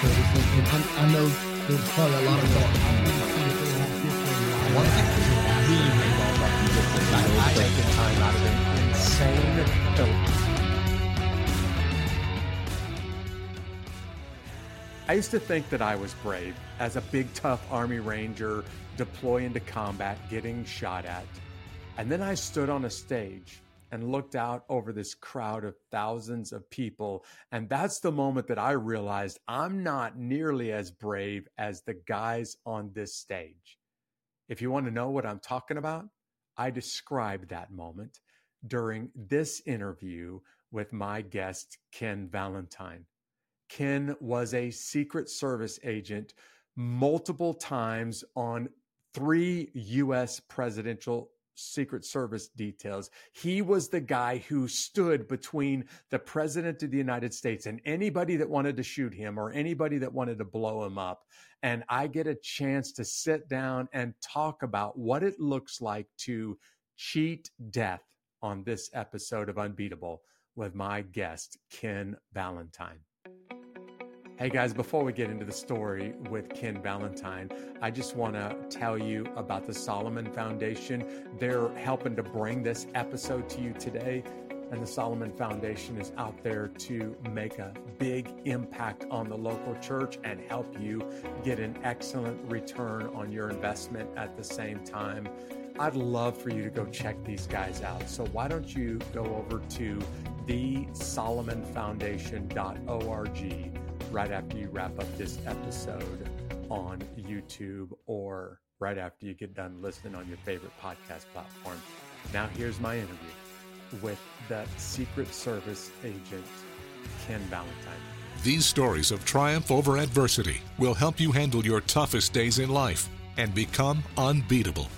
service, and, and I, I know there's probably a lot of thought. One thing that's really really well done is just I, time out of an insane film. I used to think that I was brave as a big, tough Army Ranger deploy into combat, getting shot at. And then I stood on a stage and looked out over this crowd of thousands of people. And that's the moment that I realized I'm not nearly as brave as the guys on this stage. If you want to know what I'm talking about, I described that moment during this interview with my guest, Ken Valentine. Ken was a Secret Service agent multiple times on three U.S. presidential Secret Service details. He was the guy who stood between the President of the United States and anybody that wanted to shoot him or anybody that wanted to blow him up. And I get a chance to sit down and talk about what it looks like to cheat death on this episode of Unbeatable with my guest, Ken Valentine. Hey guys, before we get into the story with Ken Valentine, I just want to tell you about the Solomon Foundation. They're helping to bring this episode to you today. And the Solomon Foundation is out there to make a big impact on the local church and help you get an excellent return on your investment at the same time. I'd love for you to go check these guys out. So why don't you go over to thesolomonfoundation.org right after you wrap up this episode on YouTube or right after you get done listening on your favorite podcast platform. Now, here's my interview with the Secret Service agent, Ken Valentine. These stories of triumph over adversity will help you handle your toughest days in life and become unbeatable.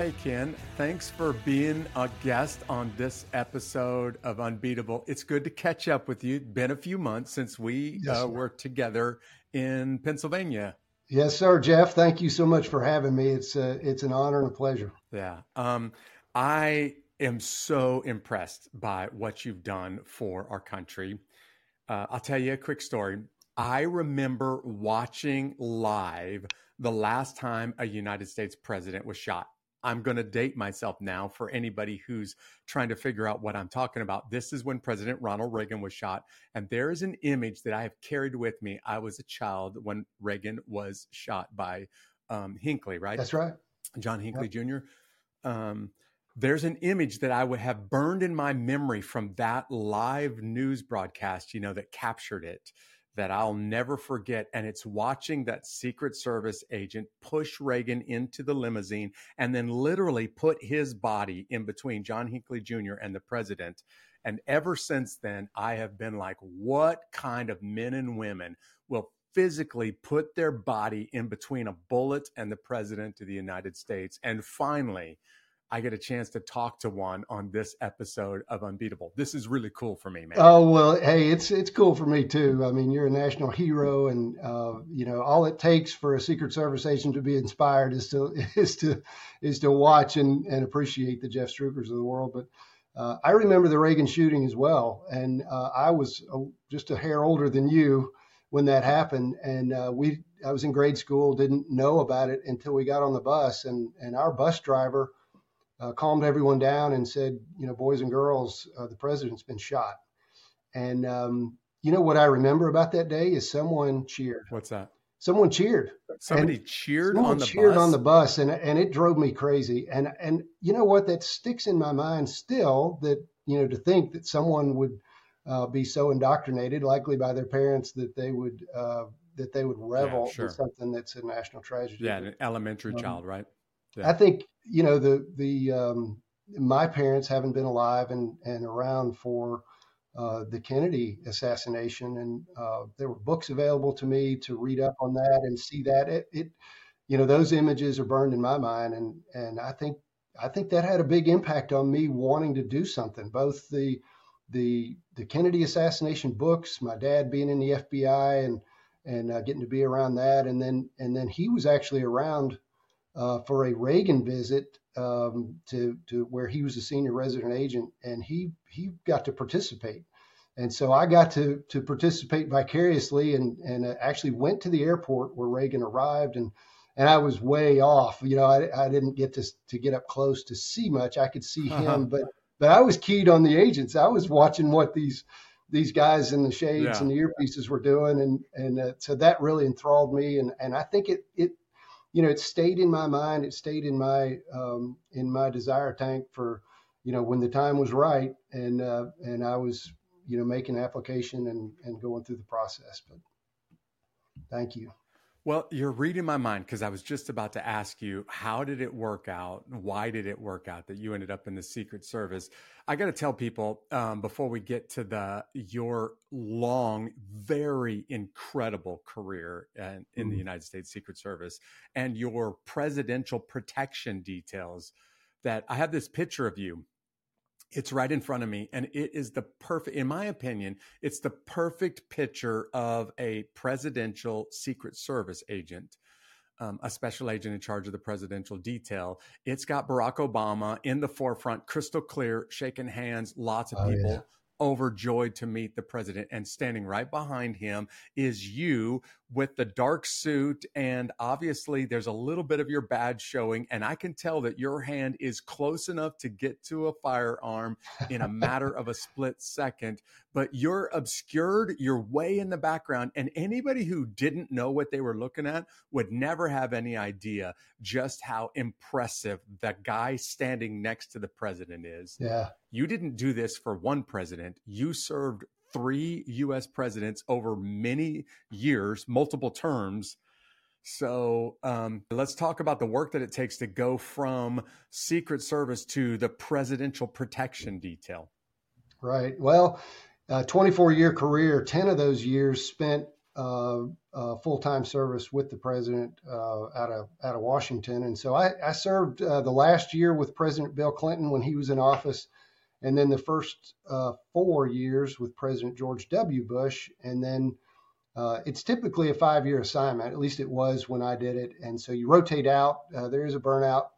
Hey, Ken, thanks for being a guest on this episode of Unbeatable. It's good to catch up with you. Been a few months since we yes, uh, worked together in Pennsylvania. Yes, sir, Jeff. Thank you so much for having me. It's uh, it's an honor and a pleasure. Yeah, um, I am so impressed by what you've done for our country. Uh, I'll tell you a quick story. I remember watching live the last time a United States president was shot. I'm going to date myself now for anybody who's trying to figure out what I'm talking about. This is when President Ronald Reagan was shot. And there is an image that I have carried with me. I was a child when Reagan was shot by um, Hinckley, right? That's right. John Hinckley yep. Jr. Um, there's an image that I would have burned in my memory from that live news broadcast, you know, that captured it that I'll never forget. And it's watching that Secret Service agent push Reagan into the limousine and then literally put his body in between John Hinckley Jr. and the president. And ever since then, I have been like, what kind of men and women will physically put their body in between a bullet and the president of the United States? And finally, I get a chance to talk to one on this episode of Unbeatable. This is really cool for me, man. Oh well, hey, it's it's cool for me too. I mean, you're a national hero, and uh, you know all it takes for a Secret Service agent to be inspired is to is to is to watch and, and appreciate the Jeff Strueckers of the world. But uh, I remember the Reagan shooting as well, and uh, I was just a hair older than you when that happened, and uh, we I was in grade school, didn't know about it until we got on the bus, and and our bus driver uh, calmed everyone down and said, you know, boys and girls, uh, the president's been shot. And um, you know what I remember about that day is someone cheered. What's that? Someone cheered. Somebody and cheered someone on the cheered bus? on the bus, and and it drove me crazy. And and you know what? That sticks in my mind still. That you know to think that someone would uh, be so indoctrinated, likely by their parents, that they would uh, that they would revel yeah, sure. in something that's a national tragedy. Yeah, an elementary um, child, right? Yeah. I think you know the the um, my parents haven't been alive and and around for uh, the Kennedy assassination, and uh, there were books available to me to read up on that and see that it, it, you know, those images are burned in my mind, and and I think I think that had a big impact on me wanting to do something. Both the the the Kennedy assassination books, my dad being in the FBI and and uh, getting to be around that, and then and then he was actually around uh, for a Reagan visit um, to to where he was a senior resident agent, and he he got to participate. and so I got to to participate vicariously and and uh, actually went to the airport where Reagan arrived and and I was way off. You know, I, I didn't get to to get up close to see much. I could see uh-huh. him, but but I was keyed on the agents. I was watching what these these guys in the shades yeah. and the earpieces were doing, and and uh, so that really enthralled me. And and I think it it you know it stayed in my mind. It stayed in my um, in my desire tank for you know when the time was right, and uh, and I was you know making application and and going through the process. But thank you. Well, you're reading my mind because I was just about to ask you, how did it work out? Why did it work out that you ended up in the Secret Service? I got to tell people um, before we get to the your long, very incredible career in, in mm-hmm. the United States Secret Service and your presidential protection details that I have this picture of you it's right in front of me, and it is the perfect, in my opinion, it's the perfect picture of a presidential Secret Service agent. Um, a special agent in charge of the presidential detail. It's got Barack Obama in the forefront, crystal clear, shaking hands, lots of oh, people. Yeah overjoyed to meet the president. And standing right behind him is you with the dark suit. And obviously, there's a little bit of your badge showing. And I can tell that your hand is close enough to get to a firearm in a matter of a split second. But you're obscured, you're way in the background. And anybody who didn't know what they were looking at would never have any idea just how impressive the guy standing next to the president is. Yeah. You didn't do this for one president, you served three US presidents over many years, multiple terms. So um, let's talk about the work that it takes to go from Secret Service to the Presidential Protection Detail. Right. Well, 24 year career, 10 of those years spent uh, uh, full time service with the president uh, out of out of Washington, and so I, I served uh, the last year with President Bill Clinton when he was in office, and then the first uh, four years with President George W. Bush, and then uh, it's typically a five year assignment. At least it was when I did it, and so you rotate out. there is a burnout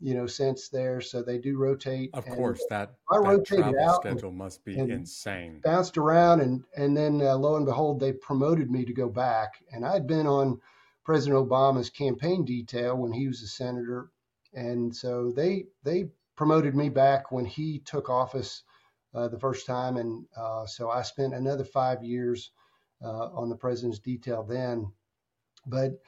you know, sense there. So they do rotate. Of course, that I that rotated out schedule must be insane. Bounced around, and and then uh, lo and behold, they promoted me to go back. And I'd been on President Obama's campaign detail when he was a senator, and so they they promoted me back when he took office uh, the first time, and uh, so I spent another five years uh, on the president's detail then. But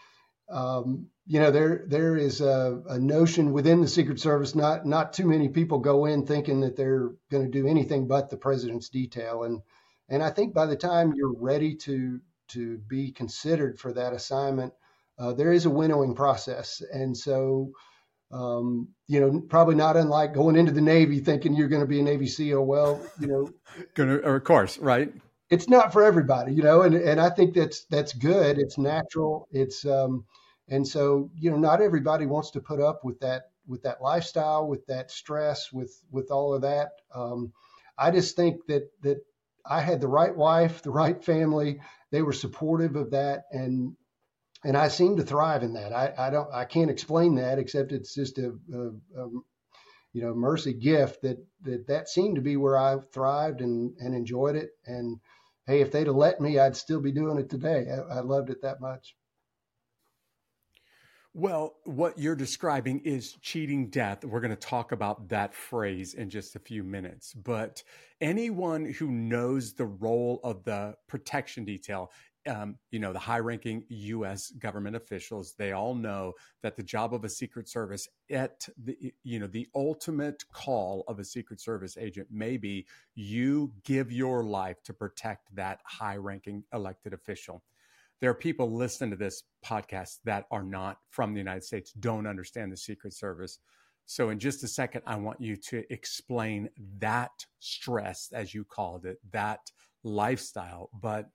um, you know, there there is a, a, notion within the Secret Service. Not not too many people go in thinking that they're going to do anything but the president's detail, and and I think by the time you're ready to to be considered for that assignment, uh, there is a winnowing process, and so. Um, you know, probably not unlike going into the Navy thinking you're going to be a Navy SEAL. Well, you know, gonna, of course, right? It's not for everybody, you know, and, and I think that's that's good. It's natural. It's um, and so, you know, not everybody wants to put up with that with that lifestyle, with that stress, with with all of that. Um, I just think that that I had the right wife, the right family. They were supportive of that, and and I seem to thrive in that. I, I don't I can't explain that except it's just a, a, a you know mercy gift that that that seemed to be where I thrived and and enjoyed it. And hey, if they'd have let me, I'd still be doing it today. I, I loved it that much. Well, what you're describing is cheating death. We're going to talk about that phrase in just a few minutes. But anyone who knows the role of the protection detail, um, you know, the high ranking U.S. government officials, they all know that the job of a Secret Service at the, you know, the ultimate call of a Secret Service agent may be you give your life to protect that high ranking elected official there are people listening to this podcast that are not from the United States, don't understand the Secret Service. So, in just a second, I want you to explain that stress, as you called it, that lifestyle. But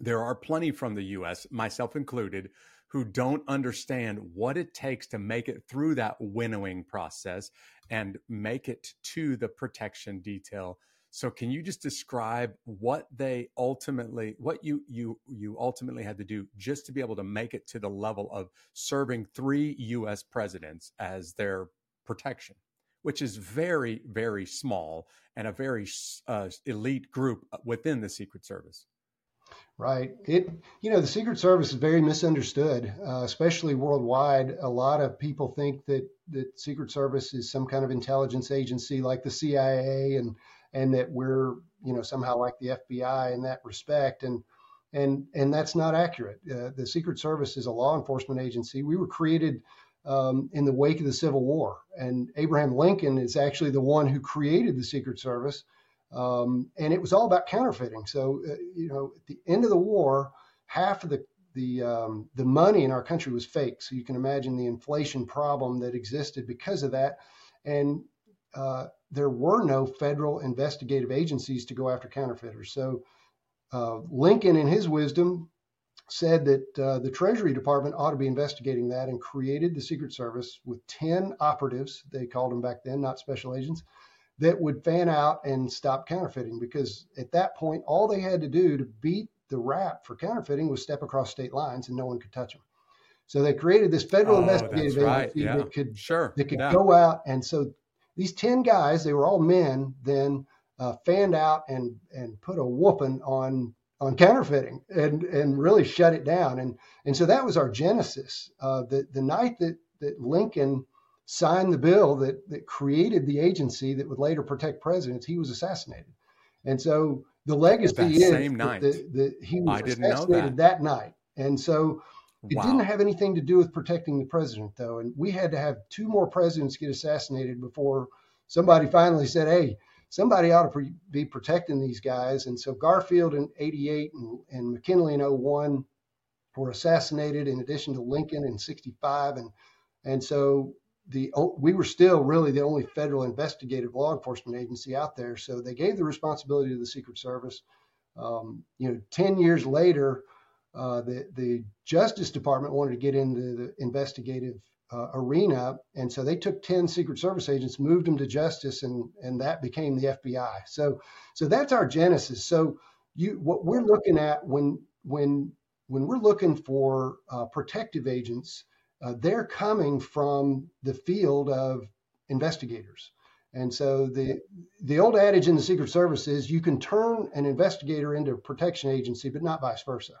there are plenty from the US, myself included, who don't understand what it takes to make it through that winnowing process and make it to the protection detail so can you just describe what they ultimately what you you you ultimately had to do just to be able to make it to the level of serving three US presidents as their protection? which is very, very small and a very uh, elite group within the Secret Service. Right. It, you know, the Secret Service is very misunderstood, uh, especially worldwide. A lot of people think that that Secret Service is some kind of intelligence agency like the CIA, and and that we're, you know, somehow like the FBI in that respect. And and and that's not accurate. Uh, the Secret Service is a law enforcement agency. We were created um, in the wake of the Civil War, and Abraham Lincoln is actually the one who created the Secret Service um, and it was all about counterfeiting. So, uh, you know, at the end of the war, half of the the um, the money in our country was fake. So you can imagine the inflation problem that existed because of that. And uh, there were no federal investigative agencies to go after counterfeiters. So uh, Lincoln, in his wisdom, said that uh, the Treasury Department ought to be investigating that and created the Secret Service with 10 operatives, they called them back then, not special agents, that would fan out and stop counterfeiting because at that point, all they had to do to beat the rap for counterfeiting was step across state lines and no one could touch them. So they created this federal oh, investigative right. agency yeah. that could sure. that could yeah. go out and so these ten guys, they were all men, then uh, fanned out and and put a whooping on on counterfeiting and and really shut it down. And and so that was our genesis. Uh, the the night that that Lincoln signed the bill that, that created the agency that would later protect presidents, he was assassinated. And so the legacy that is. That, that he was assassinated that. that night. And so it Wow. didn't have anything to do with protecting the president, though. And we had to have two more presidents get assassinated before somebody finally said, hey, somebody ought to pre- be protecting these guys. And so Garfield in 88 and, and McKinley in 01 were assassinated in addition to Lincoln in 65. And, and so the we were still really the only federal investigative law enforcement agency out there. So they gave the responsibility to the Secret Service. Um, you know, ten years later, uh, the the Justice Department wanted to get into the investigative uh, arena, and so they took ten Secret Service agents, moved them to Justice, and and that became the FBI. So so that's our genesis. So you what we're looking at when when when we're looking for uh, protective agents uh, they're coming from the field of investigators. And so the the old adage in the Secret Service is you can turn an investigator into a protection agency, but not vice versa.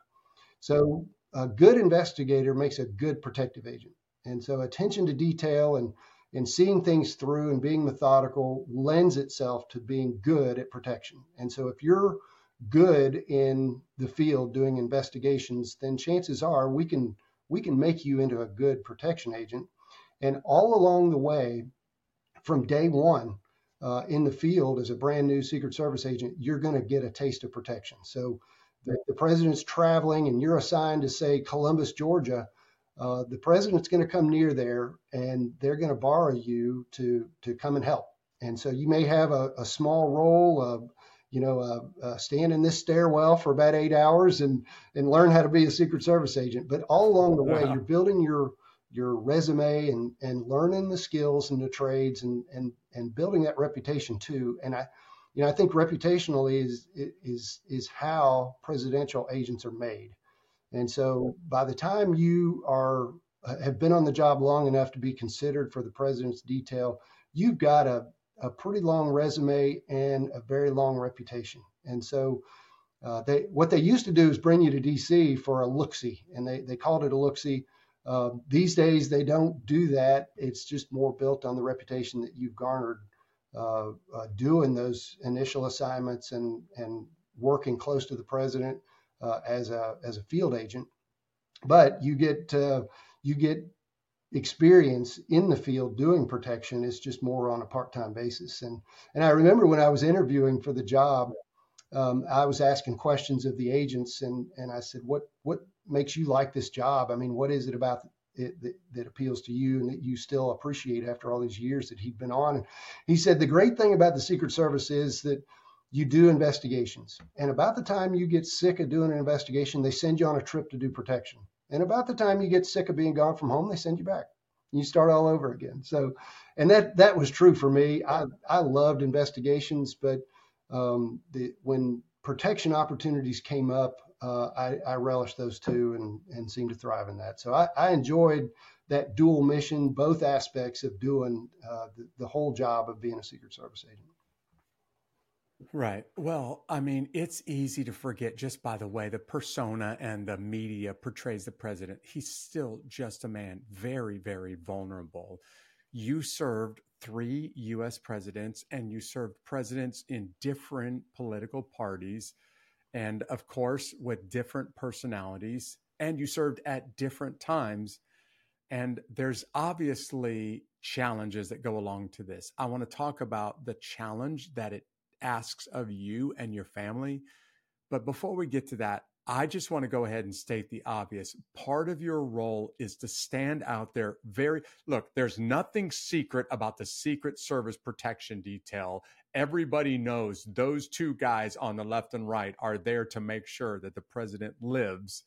So a good investigator makes a good protective agent. And so attention to detail and and seeing things through and being methodical lends itself to being good at protection. And so if you're good in the field doing investigations, then chances are we can we can make you into a good protection agent. And all along the way, from day one uh, in the field as a brand new Secret Service agent, you're going to get a taste of protection. So the, the president's traveling and you're assigned to, say, Columbus, Georgia. Uh, the president's going to come near there and they're going to borrow you to, to come and help. And so you may have a, a small role, you know, uh, uh, stand in this stairwell for about eight hours and and learn how to be a Secret Service agent. But all along the way, you're building your your resume and and learning the skills and the trades and and and building that reputation too. And I, you know, I think reputationally is is is how presidential agents are made. And so by the time you are have been on the job long enough to be considered for the president's detail, you've got a a pretty long resume and a very long reputation. And so uh, they what they used to do is bring you to DC for a look-see, and they, they called it a look-see. Uh, these days they don't do that. It's just more built on the reputation that you've garnered uh, uh doing those initial assignments and and working close to the president uh, as a as a field agent. But you get uh, you get experience in the field doing protection. is just more on a part-time basis. And and I remember when I was interviewing for the job, um, I was asking questions of the agents, and and I said, what what makes you like this job? I mean, what is it about it that, that appeals to you and that you still appreciate after all these years that he'd been on? And he said the great thing about the Secret Service is that you do investigations, and about the time you get sick of doing an investigation, they send you on a trip to do protection. And about the time you get sick of being gone from home, they send you back. You start all over again. So, and that that was true for me. I I loved investigations, but um, the when protection opportunities came up, uh, I, I relished those too and and seemed to thrive in that. So I, I enjoyed that dual mission, both aspects of doing uh, the, the whole job of being a Secret Service agent. Right. Well, I mean, it's easy to forget just by the way the persona and the media portrays the president. He's still just a man, very, very vulnerable. You served three US presidents and you served presidents in different political parties and, of course, with different personalities. And you served at different times. And there's obviously challenges that go along to this. I want to talk about the challenge that it asks of you and your family. But before we get to that, I just want to go ahead and state the obvious. Part of your role is to stand out there very look, there's nothing secret about the Secret Service protection detail. Everybody knows those two guys on the left and right are there to make sure that the president lives.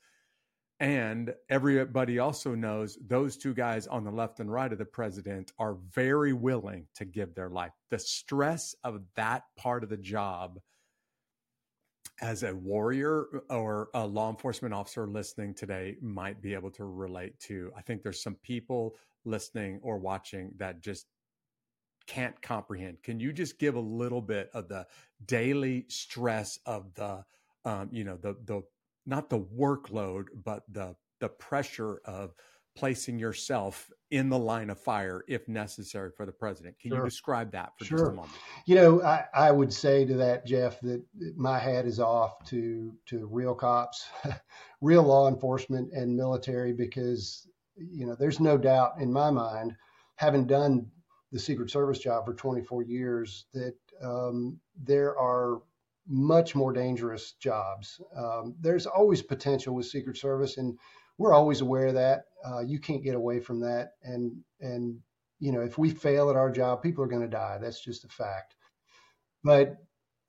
And everybody also knows those two guys on the left and right of the president are very willing to give their life. The stress of that part of the job as a warrior or a law enforcement officer listening today might be able to relate to. I think there's some people listening or watching that just can't comprehend. Can you just give a little bit of the daily stress of the, um, you know, the the not the workload, but the the pressure of placing yourself in the line of fire if necessary for the president. Can sure. you describe that for sure. just a moment? You know, I, I would say to that, Jeff, that my hat is off to to real cops, real law enforcement and military because you know there's no doubt in my mind, having done the Secret Service job for 24 years, that um, there are much more dangerous jobs. Um, there's always potential with Secret Service, and we're always aware of that. Uh, you can't get away from that. And and you know, if we fail at our job, people are going to die. That's just a fact. But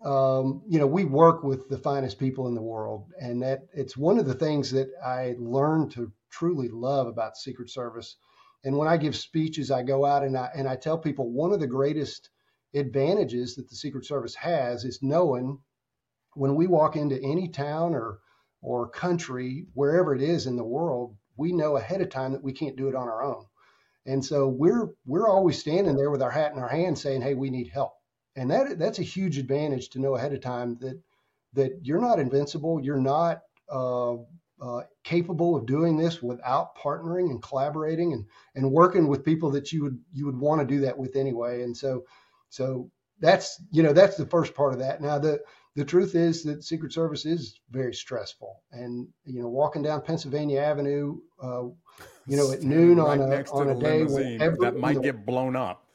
um, you know, we work with the finest people in the world, and that it's one of the things that I learned to truly love about Secret Service. And when I give speeches, I go out and I and I tell people one of the greatest advantages that the Secret Service has is knowing when we walk into any town or or country, wherever it is in the world, we know ahead of time that we can't do it on our own. And so we're we're always standing there with our hat in our hand saying, "Hey, we need help." And that that's a huge advantage to know ahead of time that that you're not invincible, you're not uh, uh, capable of doing this without partnering and collaborating and and working with people that you would you would want to do that with anyway. And so so that's you know that's the first part of that. Now the the truth is that Secret Service is very stressful, and you know, walking down Pennsylvania Avenue, uh, you know, at noon right on a on a day when that might get blown up.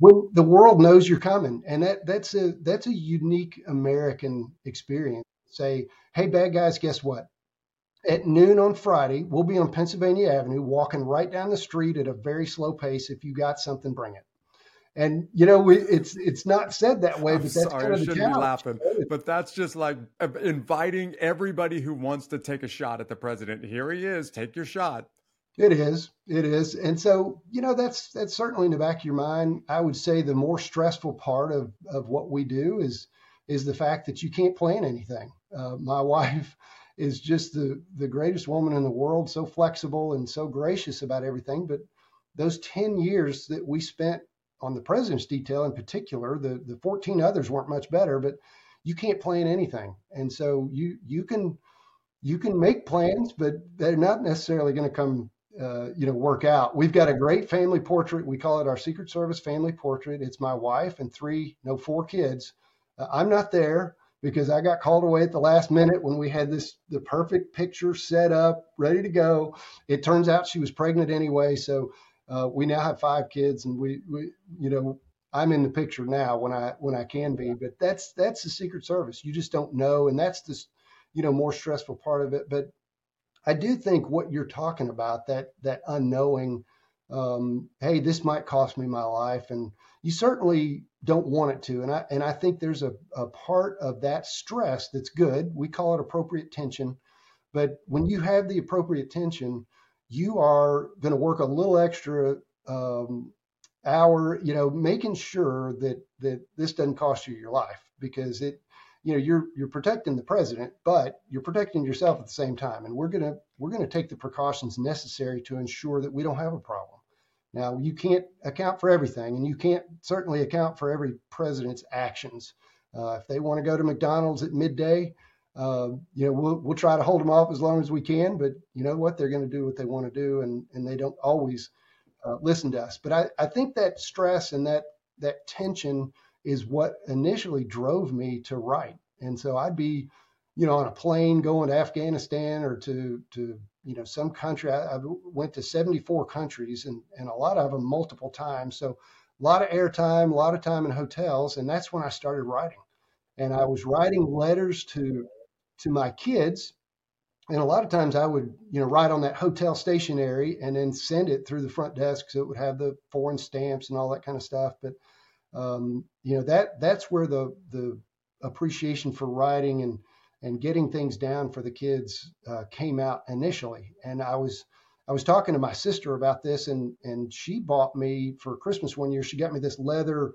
When the world knows you're coming, and that that's a that's a unique American experience. Say, hey, bad guys, guess what? At noon on Friday, we'll be on Pennsylvania Avenue, walking right down the street at a very slow pace. If you got something, bring it. And you know, we, it's it's not said that way, I'm but that's sorry, kind of I shouldn't be laughing. But that's just like uh, inviting everybody who wants to take a shot at the president. Here he is. Take your shot. It is. It is. And so, you know, that's that's certainly in the back of your mind. I would say the more stressful part of of what we do is is the fact that you can't plan anything. Uh, my wife is just the the greatest woman in the world, so flexible and so gracious about everything. But those ten years that we spent on the president's detail in particular, the the 14 others weren't much better, but you can't plan anything, and so you you can you can make plans, but they're not necessarily going to come uh, you know work out. We've got a great family portrait. We call it our Secret Service family portrait. It's my wife and three no four kids. Uh, I'm not there because I got called away at the last minute when we had this the perfect picture set up, ready to go. It turns out she was pregnant anyway, so uh, we now have five kids, and we, we, you know, I'm in the picture now when I when I can be. But that's that's the Secret Service. You just don't know, and that's the, you know, more stressful part of it. But I do think what you're talking about that that unknowing, um, hey, this might cost me my life, and you certainly don't want it to. And I and I think there's a, a part of that stress that's good. We call it appropriate tension. But when you have the appropriate tension, you are going to work a little extra um, hour, you know, making sure that that this doesn't cost you your life because it you know you're you're protecting the president, but you're protecting yourself at the same time. And we're gonna we're gonna take the precautions necessary to ensure that we don't have a problem. Now you can't account for everything, and you can't certainly account for every president's actions. Uh, if they want to go to McDonald's at midday, uh, you know we'll we'll try to hold them off as long as we can. But you know what, they're going to do what they want to do, and and they don't always uh, listen to us. But I, I think that stress and that that tension is what initially drove me to write. And so I'd be, you know, on a plane going to Afghanistan or to to you know some country. I, I went to 74 countries and and a lot of them multiple times. So a lot of airtime, a lot of time in hotels, and that's when I started writing. And I was writing letters to to my kids and a lot of times I would, you know, write on that hotel stationery and then send it through the front desk so it would have the foreign stamps and all that kind of stuff. But um, you know that that's where the the appreciation for writing and and getting things down for the kids uh, came out initially. And I was I was talking to my sister about this, and and she bought me for Christmas one year. She got me this leather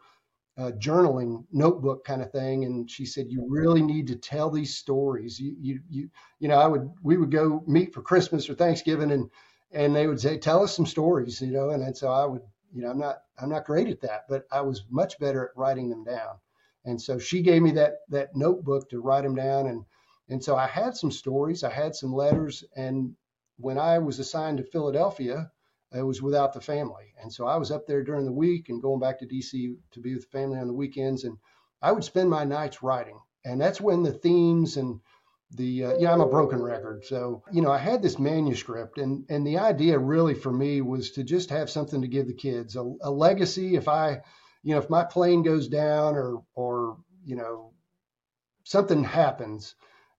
uh, journaling notebook kind of thing, and she said, "You really need to tell these stories. You you you you know, I would we would go meet for Christmas or Thanksgiving, and and they would say, "Tell us some stories," you know, and, and so I would you know, I'm not I'm not great at that, but I was much better at writing them down. And so she gave me that that notebook to write them down, and and so I had some stories, I had some letters, and when I was assigned to Philadelphia, it was without the family, and so I was up there during the week and going back to DC to be with the family on the weekends, and I would spend my nights writing, and that's when the themes and the uh, yeah i'm a broken record. So you know i had this manuscript and and the idea really for me was to just have something to give the kids a, a legacy. If i you know if my plane goes down or or you know something happens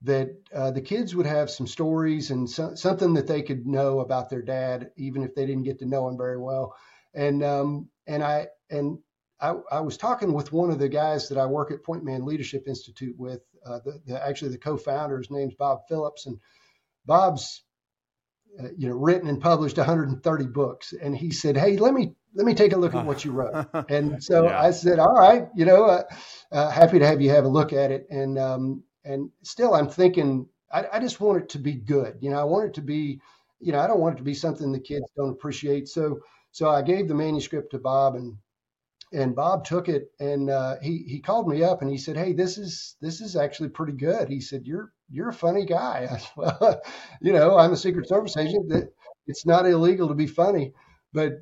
that uh, the kids would have some stories and so, something that they could know about their dad even if they didn't get to know him very well and um and i and I, I, was talking with one of the guys that I work at Point Man Leadership Institute with. Uh, the, the, actually, the co-founder, his name's Bob Phillips, and Bob's uh, you know written and published 130 books. And he said, "Hey, let me let me take a look at what you wrote." and so yeah. I said, "All right, you know, uh, uh, happy to have you have a look at it." And um, and still, I'm thinking, I, I just want it to be good. You know, I want it to be, you know, I don't want it to be something the kids don't appreciate. So so I gave the manuscript to Bob and and Bob took it and uh, he he called me up and he said, "Hey, this is this is actually pretty good." He said, "You're you're a funny guy." I said, well, you know, I'm a Secret Service agent. That it's not illegal to be funny, but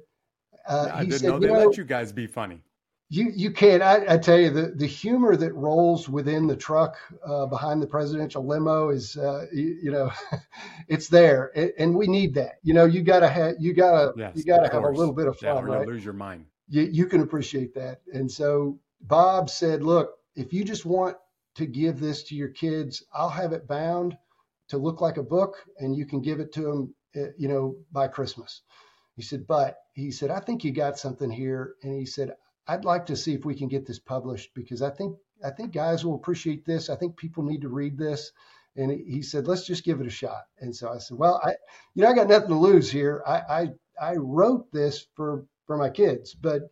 uh, I didn't said, know they know, let you guys be funny. You you can't. I, I, tell you the the humor that rolls within the truck uh, behind the presidential limo is uh, you, you, know it's there, it, and we need that. You know, you gotta have you gotta yes, you gotta have course. a little bit of fun, yeah, right? Lose your mind you, you can appreciate that. And so Bob said, look, if you just want to give this to your kids, I'll have it bound to look like a book and you can give it to them, eh, you know, by Christmas. He said, but he said, I think you got something here. And he said, I'd like to see if we can get this published because I think, I think guys will appreciate this. I think people need to read this. And he said, let's just give it a shot. And so I said, well, I, you know, I got nothing to lose here. I, I, I wrote this for for my kids. But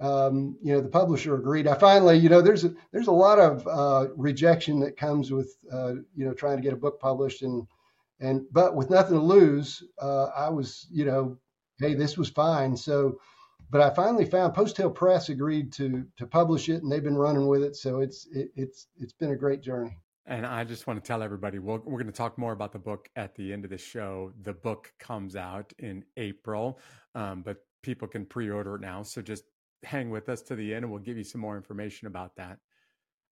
um, you know, the publisher agreed. I finally, you know, there's a, there's a lot of uh, rejection that comes with uh, you know trying to get a book published and and but with nothing to lose, uh, I was you know, hey, this was fine. So, but I finally found Post Hill Press agreed to to publish it, and they've been running with it. So it's it, it's it's been a great journey. And I just want to tell everybody we we are going to talk more about the book at the end of the show. The book comes out in April, um, but people can pre-order it now. So just hang with us to the end and we'll give you some more information about that.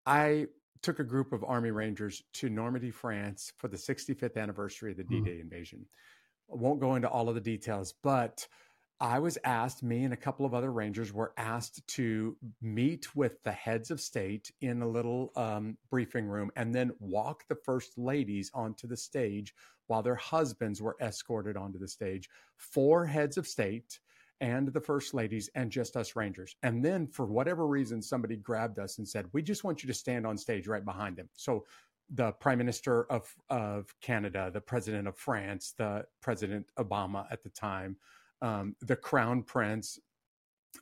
I took a group of Army Rangers to Normandy, France for the 65th anniversary of the D Day mm. invasion. I won't go into all of the details, but I was asked, me and a couple of other Rangers were asked to meet with the heads of state in a little um, briefing room and then walk the first ladies onto the stage while their husbands were escorted onto the stage. Four heads of state and the first ladies and just us rangers. And then for whatever reason, somebody grabbed us and said, we just want you to stand on stage right behind them. So the prime minister of, of Canada, the president of France, the president Obama at the time, um, the crown prince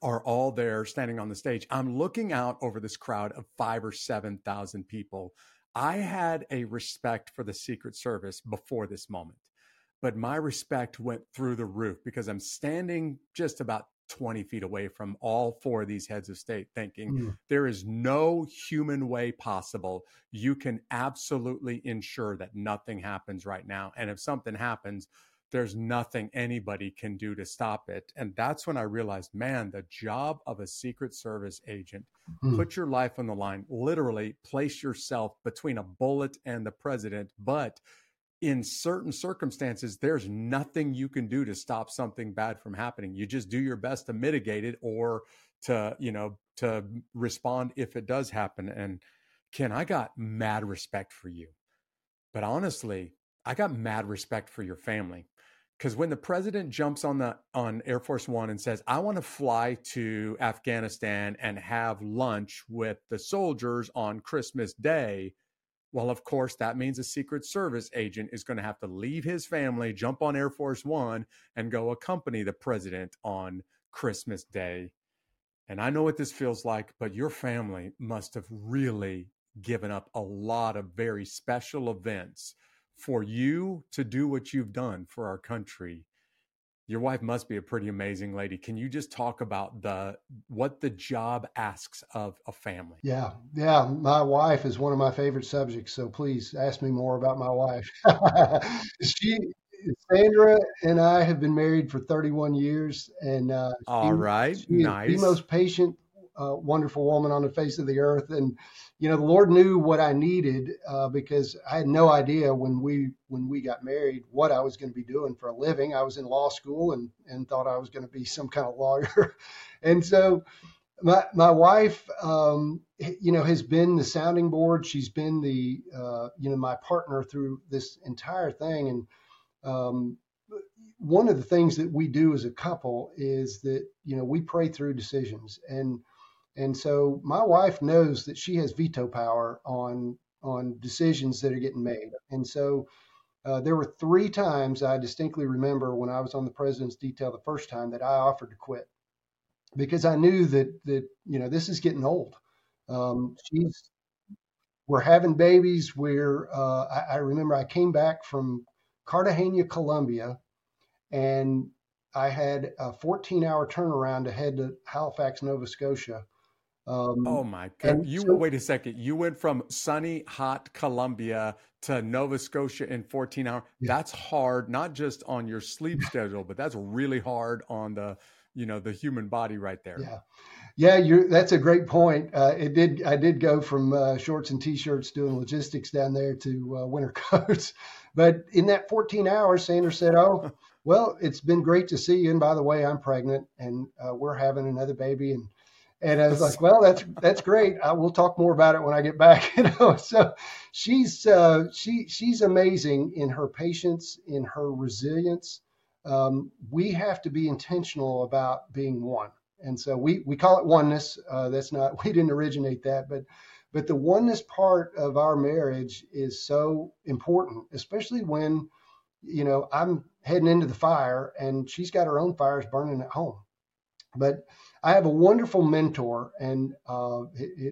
are all there standing on the stage. I'm looking out over this crowd of five or 7,000 people. I had a respect for the Secret Service before this moment, but my respect went through the roof because I'm standing just about 20 feet away from all four of these heads of state, thinking mm. there is no human way possible you can absolutely ensure that nothing happens right now. And if something happens, there's nothing anybody can do to stop it. And that's when I realized, man, the job of a Secret Service agent, mm. put your life on the line, literally place yourself between a bullet and the president. But in certain circumstances, there's nothing you can do to stop something bad from happening. You just do your best to mitigate it or to, you know, to respond if it does happen. And Ken, I got mad respect for you. But honestly, I got mad respect for your family because when the president jumps on the on Air Force One and says, "I want to fly to Afghanistan and have lunch with the soldiers on Christmas Day," well, of course, that means a Secret Service agent is going to have to leave his family, jump on Air Force One, and go accompany the president on Christmas Day. And I know what this feels like, but your family must have really given up a lot of very special events for you to do what you've done for our country your wife must be a pretty amazing lady. Can you just talk about the what the job asks of a family? Yeah yeah my wife is one of my favorite subjects so please ask me more about my wife. She sandra and i have been married for 31 years and uh, all she, right she nice the most patient uh, wonderful woman on the face of the earth and you know, the Lord knew what I needed uh, because I had no idea when we when we got married what I was going to be doing for a living. I was in law school and and thought I was going to be some kind of lawyer, and so my my wife, um, you know, has been the sounding board. She's been the uh, you know my partner through this entire thing, and um, one of the things that we do as a couple is that you know we pray through decisions and and so my wife knows that she has veto power on on decisions that are getting made. And so uh, there were three times I distinctly remember when I was on the president's detail the first time that I offered to quit because I knew that that you know this is getting old. Um, she's we're having babies. We're uh, I, I remember I came back from Cartagena, Colombia, and I had a 14 hour turnaround to head to Halifax, Nova Scotia. Um, oh my god! You so, wait a second. You went from sunny, hot Colombia to Nova Scotia in 14 hours. Yeah. That's hard, not just on your sleep schedule, but that's really hard on the you know the human body right there. Yeah, yeah. You that's a great point. Uh, it did. I did go from uh, shorts and t-shirts doing logistics down there to uh, winter coats, but in that 14 hours, Sanders said, "Oh." Well, it's been great to see you. And by the way, I'm pregnant and uh, we're having another baby. And and I was like, well, that's that's great. I will talk more about it when I get back. You know, so she's uh, she she's amazing in her patience, in her resilience. Um, we have to be intentional about being one, and so we we call it oneness. Uh, that's not we didn't originate that, but but the oneness part of our marriage is so important, especially when you know I'm heading into the fire and she's got her own fires burning at home. But I have a wonderful mentor, and uh,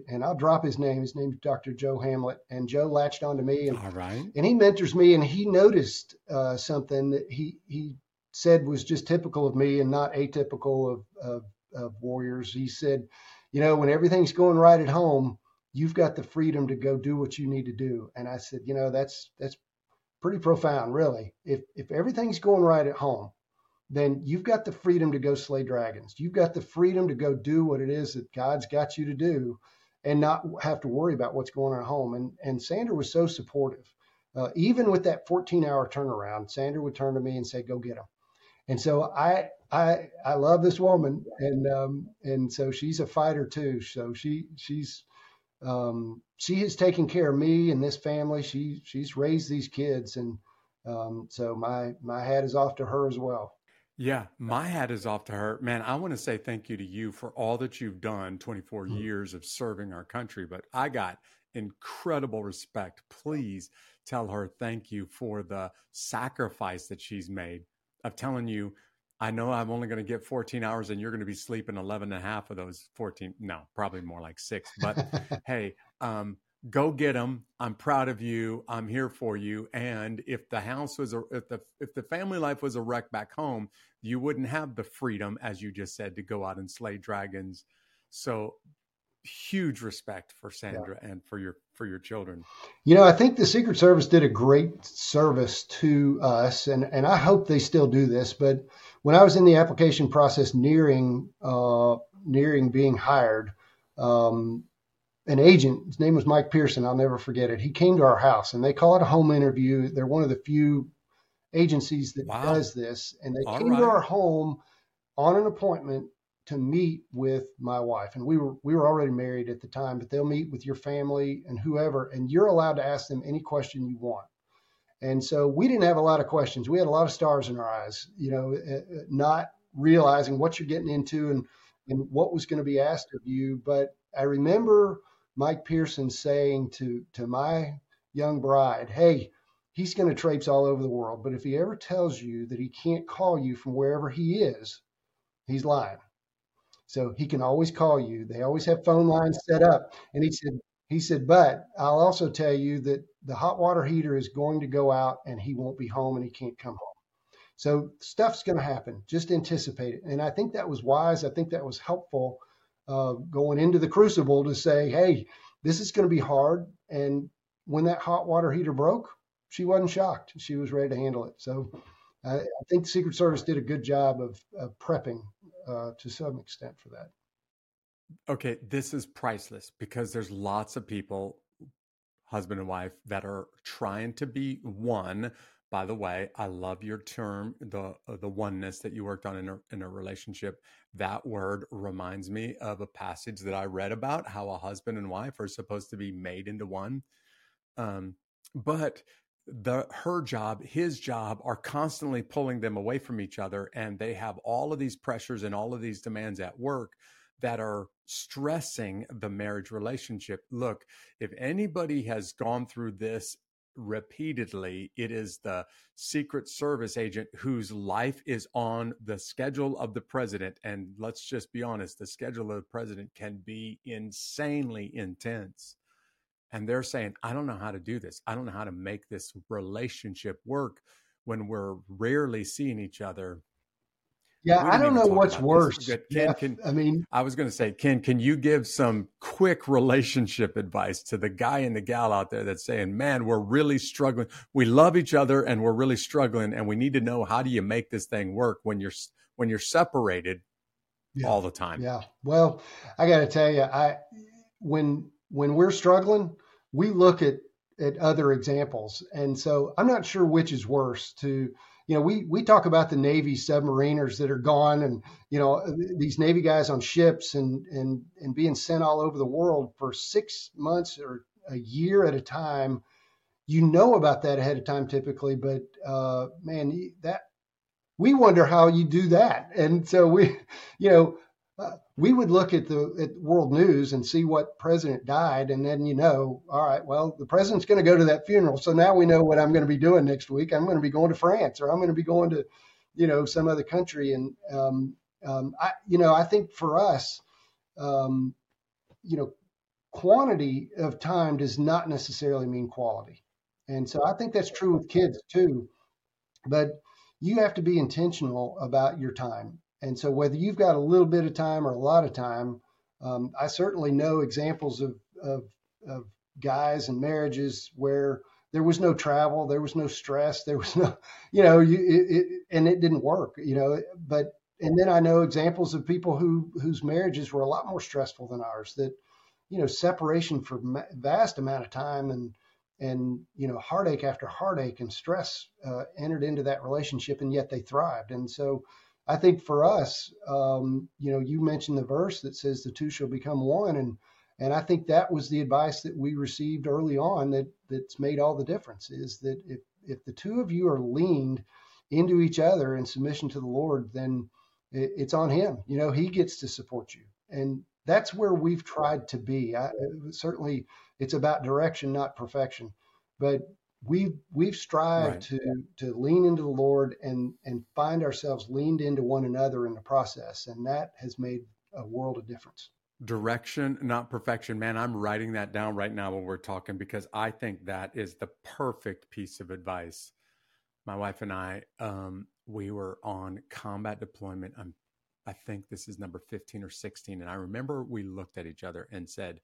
and I'll drop his name. His name is Dr. Joe Hamlet, and Joe latched onto me, and All right. and he mentors me, and he noticed uh, something that he he said was just typical of me and not atypical of, of of warriors. He said, you know, when everything's going right at home, you've got the freedom to go do what you need to do. And I said, you know, that's that's pretty profound, really. If if everything's going right at home, then you've got the freedom to go slay dragons. You've got the freedom to go do what it is that God's got you to do and not have to worry about what's going on at home. And, and Sandra was so supportive. Uh, even with that 14 hour turnaround, Sandra would turn to me and say, go get them. And so I, I, I love this woman. And, um, and so she's a fighter too. So she, she's, um, she has taken care of me and this family. She, she's raised these kids. And, um, so my, my hat is off to her as well. Yeah, my hat is off to her. Man, I want to say thank you to you for all that you've done 24 mm-hmm. years of serving our country, but I got incredible respect. Please tell her thank you for the sacrifice that she's made of telling you, I know I'm only going to get 14 hours and you're going to be sleeping 11 and a half of those 14. No, probably more like six. But hey, um, go get them. I'm proud of you. I'm here for you. And if the house was a, if the if the family life was a wreck back home, you wouldn't have the freedom, as you just said, to go out and slay dragons. So huge respect for Sandra yeah. and for your for your children. You know, I think the Secret Service did a great service to us, and and I hope they still do this. But when I was in the application process, nearing uh, nearing being hired, um, an agent, his name was Mike Pearson. I'll never forget it. He came to our house, and they call it a home interview. They're one of the few agencies that wow. does this, and they All came right. to our home on an appointment to meet with my wife and we were we were already married at the time but they'll meet with your family and whoever and you're allowed to ask them any question you want and so we didn't have a lot of questions we had a lot of stars in our eyes you know eh, eh, not realizing what you're getting into and and what was going to be asked of you but i remember mike pearson saying to to my young bride hey he's going to traipse all over the world but if he ever tells you that he can't call you from wherever he is he's lying so he can always call you. They always have phone lines set up. And he said, he said, but I'll also tell you that the hot water heater is going to go out and he won't be home and he can't come home. So stuff's going to happen. Just anticipate it. And I think that was wise. I think that was helpful uh, going into the crucible to say, hey, this is going to be hard. And when that hot water heater broke, she wasn't shocked. She was ready to handle it. So I, I think the Secret Service did a good job of, of prepping uh, to some extent for that. Okay, this is priceless because there's lots of people, husband and wife, that are trying to be one. By the way, I love your term, the uh, the oneness that you worked on in a, in a relationship. That word reminds me of a passage that I read about how a husband and wife are supposed to be made into one. Um, but the her job his job are constantly pulling them away from each other and they have all of these pressures and all of these demands at work that are stressing the marriage relationship look if anybody has gone through this repeatedly it is the secret service agent whose life is on the schedule of the president and let's just be honest the schedule of the president can be insanely intense and they're saying, I don't know how to do this. I don't know how to make this relationship work when we're rarely seeing each other. Yeah, I don't know what's worse. Ken, yeah, can, I mean, I was going to say, Ken, can you give some quick relationship advice to the guy and the gal out there that's saying, man, we're really struggling. We love each other and we're really struggling. And we need to know how do you make this thing work when you're, when you're separated yeah. all the time? Yeah. Well, I got to tell you, I, when, when we're struggling, we look at at other examples, and so I'm not sure which is worse. To you know, we we talk about the Navy submariners that are gone, and you know these Navy guys on ships and and and being sent all over the world for six months or a year at a time. You know about that ahead of time typically, but uh, man, that we wonder how you do that, and so we, you know, we would look at the at world news and see what president died, and then you know, all right, well, the president's going to go to that funeral, so now we know what I'm going to be doing next week. I'm going to be going to France, or I'm going to be going to, you know, some other country, and um, um, I, you know, I think for us, um, you know, quantity of time does not necessarily mean quality, and so I think that's true with kids too, but you have to be intentional about your time and so, whether you've got a little bit of time or a lot of time, um, I certainly know examples of, of, of guys and marriages where there was no travel, there was no stress, there was no, you know, you, it, it, and it didn't work, you know. But and then I know examples of people who whose marriages were a lot more stressful than ours. That, you know, separation for vast amount of time and and you know heartache after heartache and stress uh, entered into that relationship, and yet they thrived. And so I think for us, um, you know, you mentioned the verse that says the two shall become one, and and I think that was the advice that we received early on that that's made all the difference. Is that if if the two of you are leaned into each other in submission to the Lord, then it, it's on Him. You know, He gets to support you, and that's where we've tried to be. I, certainly, it's about direction, not perfection, but we've we've strived right. to to lean into the Lord and and find ourselves leaned into one another in the process, and that has made a world of difference. Direction, not perfection. Man, I'm writing that down right now when we're talking because I think that is the perfect piece of advice. My wife and I, um, we were on combat deployment. I'm, I think this is number 15 or 16. And I remember we looked at each other and said,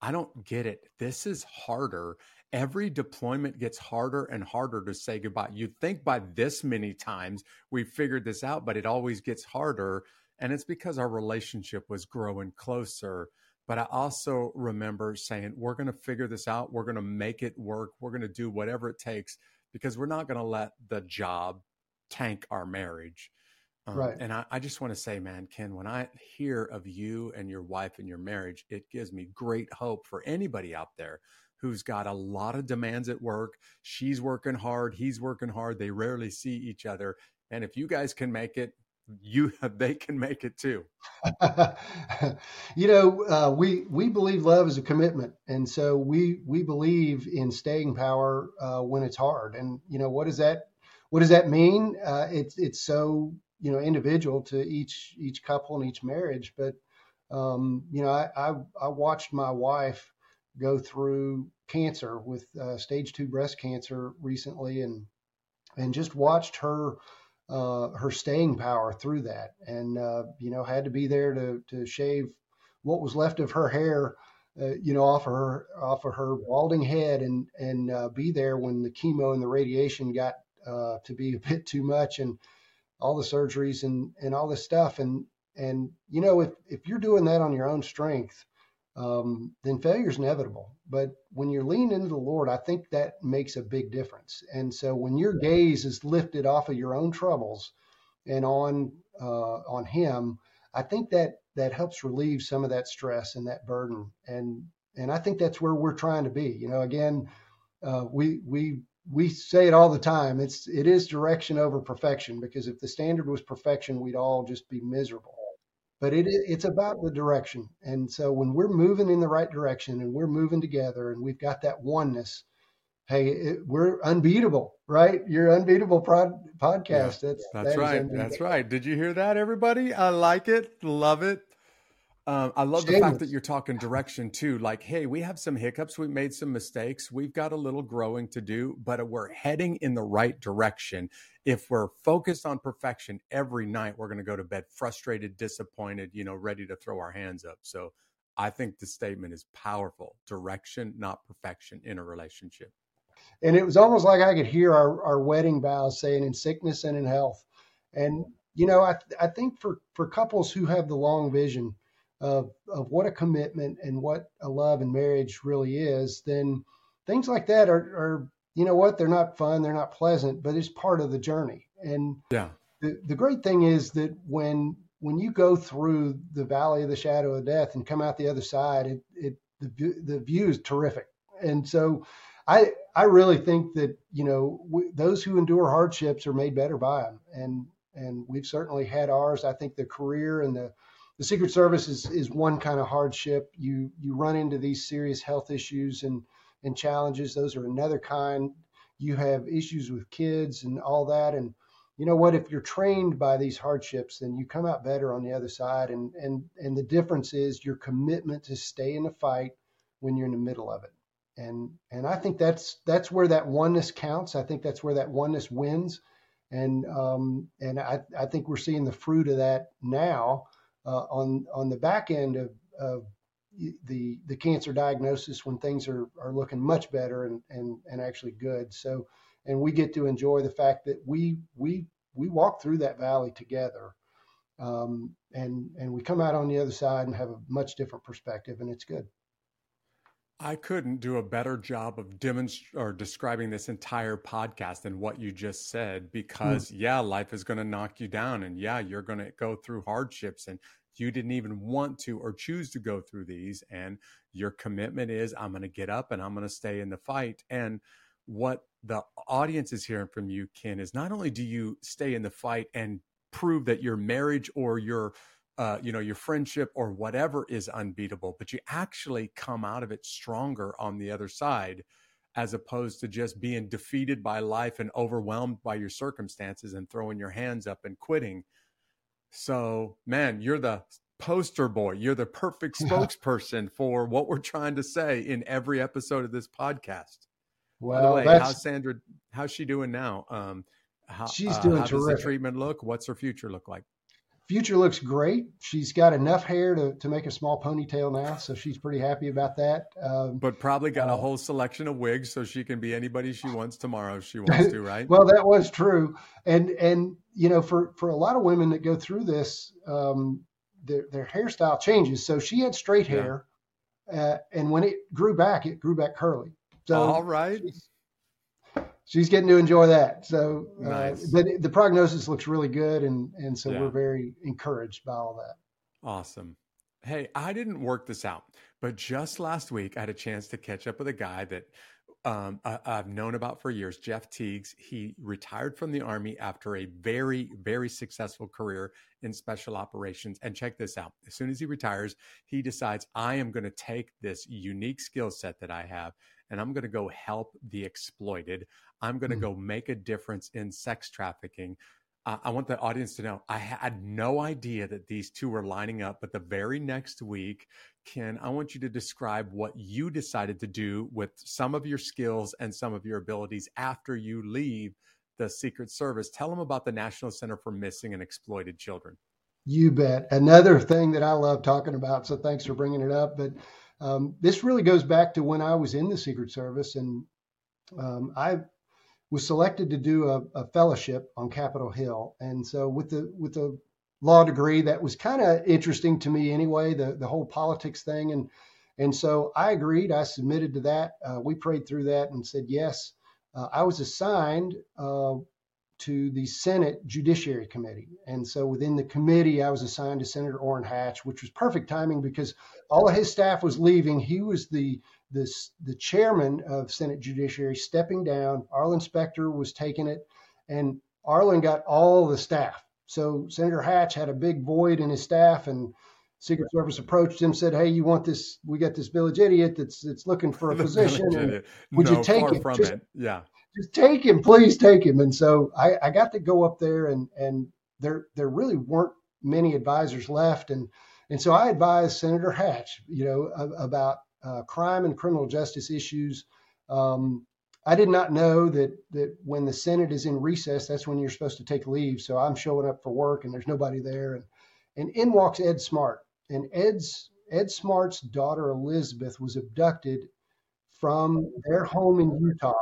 I don't get it. This is harder. Every deployment gets harder and harder to say goodbye. You'd think by this many times we figured this out, but it always gets harder. And it's because our relationship was growing closer. But I also remember saying, we're going to figure this out. We're going to make it work. We're going to do whatever it takes because we're not going to let the job tank our marriage. Um, right. And I, I just want to say, man, Ken, when I hear of you and your wife and your marriage, it gives me great hope for anybody out there who's got a lot of demands at work. She's working hard, he's working hard. They rarely see each other. And if you guys can make it, you they can make it too. you know, uh, we we believe love is a commitment, and so we we believe in staying power uh, when it's hard. And you know, what does that what does that mean? Uh, it's it's so you know individual to each each couple and each marriage but um, you know I, I, I watched my wife go through cancer with uh, stage two breast cancer recently and and just watched her uh, her staying power through that. And uh, you know had to be there to to shave what was left of her hair uh, you know off of her off of her balding head and and uh, be there when the chemo and the radiation got uh, to be a bit too much. And all the surgeries and and all this stuff. And and you know if if you're doing that on your own strength um, then failure is inevitable. But when you're leaning into the lord i think that makes a big difference. And so when your gaze is lifted off of your own troubles and on uh, on him i think that that helps relieve some of that stress and that burden. And and i think that's where we're trying to be. You know again uh, we we we say it all the time. It's it is direction over perfection because if the standard was perfection, we'd all just be miserable. But it it's about the direction, and so when we're moving in the right direction and we're moving together and we've got that oneness, hey, it, we're unbeatable, right? You're unbeatable prod, podcast. Yeah, that's that's that right. That's right. Did you hear that, everybody? I like it, love it. Um, I love Shameless. the fact that you're talking direction too. Like, hey, we have some hiccups, we made some mistakes, we've got a little growing to do, but we're heading in the right direction. If we're focused on perfection every night, we're going to go to bed frustrated, disappointed, you know, ready to throw our hands up. So, I think the statement is powerful. Direction, not perfection, in a relationship. And it was almost like I could hear our, our wedding vows saying, "In sickness and in health." And you know, I I think for for couples who have the long vision of, of what a commitment and what a love and marriage really is, then things like that are, are, you know what, they're not fun, they're not pleasant, but it's part of the journey. And yeah, the, the great thing is that when when you go through the valley of the shadow of death and come out the other side, it, it the, the view is terrific. And so I I really think that you know we, those who endure hardships are made better by them, and and we've certainly had ours. I think the career and the the Secret Service is, is one kind of hardship. You you run into these serious health issues and and challenges. Those are another kind. You have issues with kids and all that. And you know what? If you're trained by these hardships, then you come out better on the other side. And and and the difference is your commitment to stay in the fight when you're in the middle of it. And and I think that's that's where that oneness counts. I think that's where that oneness wins. And um, and I, I think we're seeing the fruit of that now on on the back end of, of the the cancer diagnosis when things are, are looking much better and, and and actually good. So and we get to enjoy the fact that we we we walk through that valley together. Um, and and we come out on the other side and have a much different perspective and it's good. I couldn't do a better job of demonstrating or describing this entire podcast than what you just said hmm. because mm. yeah, life is going to knock you down and yeah, you're going to go through hardships and you didn't even want to or choose to go through these and your commitment is I'm going to get up and I'm going to stay in the fight and what the audience is hearing from you Ken is not only do you stay in the fight and prove that your marriage or your uh, you know your friendship or whatever is unbeatable but you actually come out of it stronger on the other side as opposed to just being defeated by life and overwhelmed by your circumstances and throwing your hands up and quitting so, man, you're the poster boy. You're the perfect spokesperson for what we're trying to say in every episode of this podcast. Well, By the way, how's Sandra? How's she doing now? Um, how, she's doing uh, how terrific. Does the treatment look? What's her future look like? Future looks great. She's got enough hair to, to make a small ponytail now, so she's pretty happy about that. Um, but probably got uh, a whole selection of wigs, so she can be anybody she wants tomorrow if she wants to, right? well, that was true, and and you know, for for a lot of women that go through this, um, their their hairstyle changes. So she had straight Yeah. hair, uh, and when it grew back, it grew back curly. So All right. she's, she's getting to enjoy that. So, uh, Nice. but the prognosis looks really good, and and so Yeah. we're very encouraged by all that. Awesome. Hey, I didn't work this out, but just last week I had a chance to catch up with a guy that um, I, I've known about for years, Jeff Tiegs. He retired from the Army after a very, very successful career in special operations. And check this out as soon as he retires, he decides, I am going to take this unique skill set that I have and I'm going to go help the exploited. I'm going to Hmm. go make a difference in sex trafficking. Uh, I want the audience to know I had no idea that these two were lining up, but the very next week, Ken, I want you to describe what you decided to do with some of your skills and some of your abilities after you leave the Secret Service. Tell them about the National Center for Missing and Exploited Children. You bet. Another thing that I love talking about. So thanks for bringing it up. But um, this really goes back to when I was in the Secret Service, and um, I was selected to do a, a fellowship on Capitol Hill. And so with the with the law degree, that was kind of interesting to me anyway. The the whole politics thing, and and so I agreed. I submitted to that. Uh, we prayed through that and said yes. Uh, I was assigned uh, to the Senate Judiciary Committee. And so within the committee, I was assigned to Senator Orrin Hatch, which was perfect timing because all of his staff was leaving. He was the the, the chairman of Senate Judiciary stepping down. Arlen Specter was taking it, and Arlen got all the staff. So Senator Hatch had a big void in his staff, and Secret Service approached him, said, "Hey, you want this? We got this village idiot that's that's looking for a position. village and idiot. would you take it? from Just- it? Yeah. Just take him, please take him. And so I, I got to go up there and, and there, there really weren't many advisors left. And, and so I advised Senator Hatch, you know, about uh, crime and criminal justice issues. Um, I did not know that, that when the Senate is in recess, that's when you're supposed to take leave. So I'm showing up for work and there's nobody there. And, and in walks Ed Smart. And Ed's, Ed Smart's daughter, Elizabeth, was abducted from their home in Utah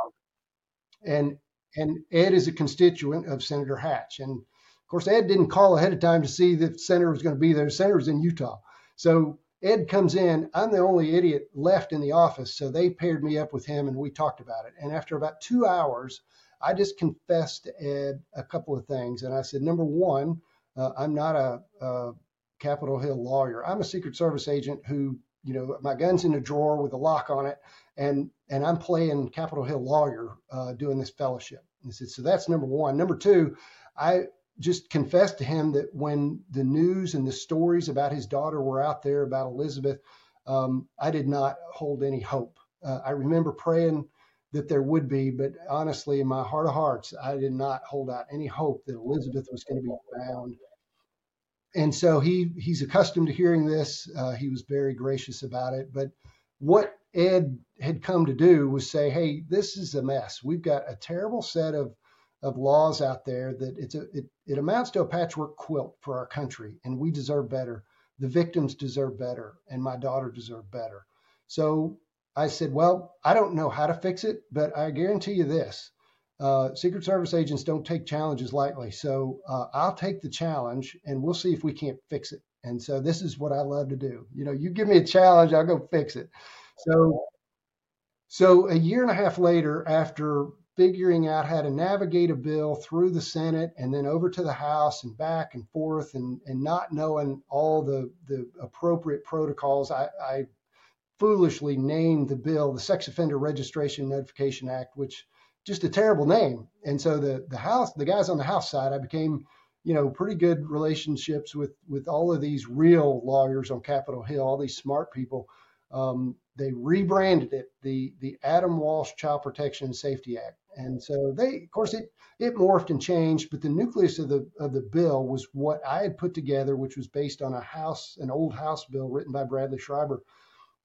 and and Ed is a constituent of Senator Hatch. And of course, Ed didn't call ahead of time to see that Senator was going to be there. Senator was in Utah, so Ed comes in. I'm the only idiot left in the office, so they paired me up with him, and we talked about it. And after about two hours, I just confessed to Ed a couple of things, and I said, number one, uh, I'm not a, a Capitol Hill lawyer. I'm a Secret Service agent who, you know, my gun's in a drawer with a lock on it, and and I'm playing Capitol Hill lawyer uh, doing this fellowship. And he said, so that's number one. Number two, I just confessed to him that when the news and the stories about his daughter were out there about Elizabeth, um, I did not hold any hope. Uh, I remember praying that there would be, but honestly, in my heart of hearts, I did not hold out any hope that Elizabeth was going to be found. And so he he's accustomed to hearing this. Uh, he was very gracious about it. But what Ed had come to do was say, "Hey, this is a mess. We've got a terrible set of of laws out there that it's a it, it amounts to a patchwork quilt for our country, and we deserve better. The victims deserve better, and my daughter deserved better." So I said, "Well, I don't know how to fix it, but I guarantee you this: uh, Secret Service agents don't take challenges lightly. So uh, I'll take the challenge, and we'll see if we can't fix it." And so this is what I love to do. You know, you give me a challenge, I'll go fix it. So, so a year and a half later, after figuring out how to navigate a bill through the Senate and then over to the House and back and forth, and and not knowing all the the appropriate protocols, I, I foolishly named the bill the Sex Offender Registration Notification Act, which just a terrible name. And so the the House, the guys on the House side, I became you know pretty good relationships with with all of these real lawyers on Capitol Hill, all these smart people um, they rebranded it the the Adam Walsh Child Protection and Safety Act. And so they, of course, it it morphed and changed, but the nucleus of the of the bill was what I had put together, which was based on a house, an old House bill written by Bradley Schreiber.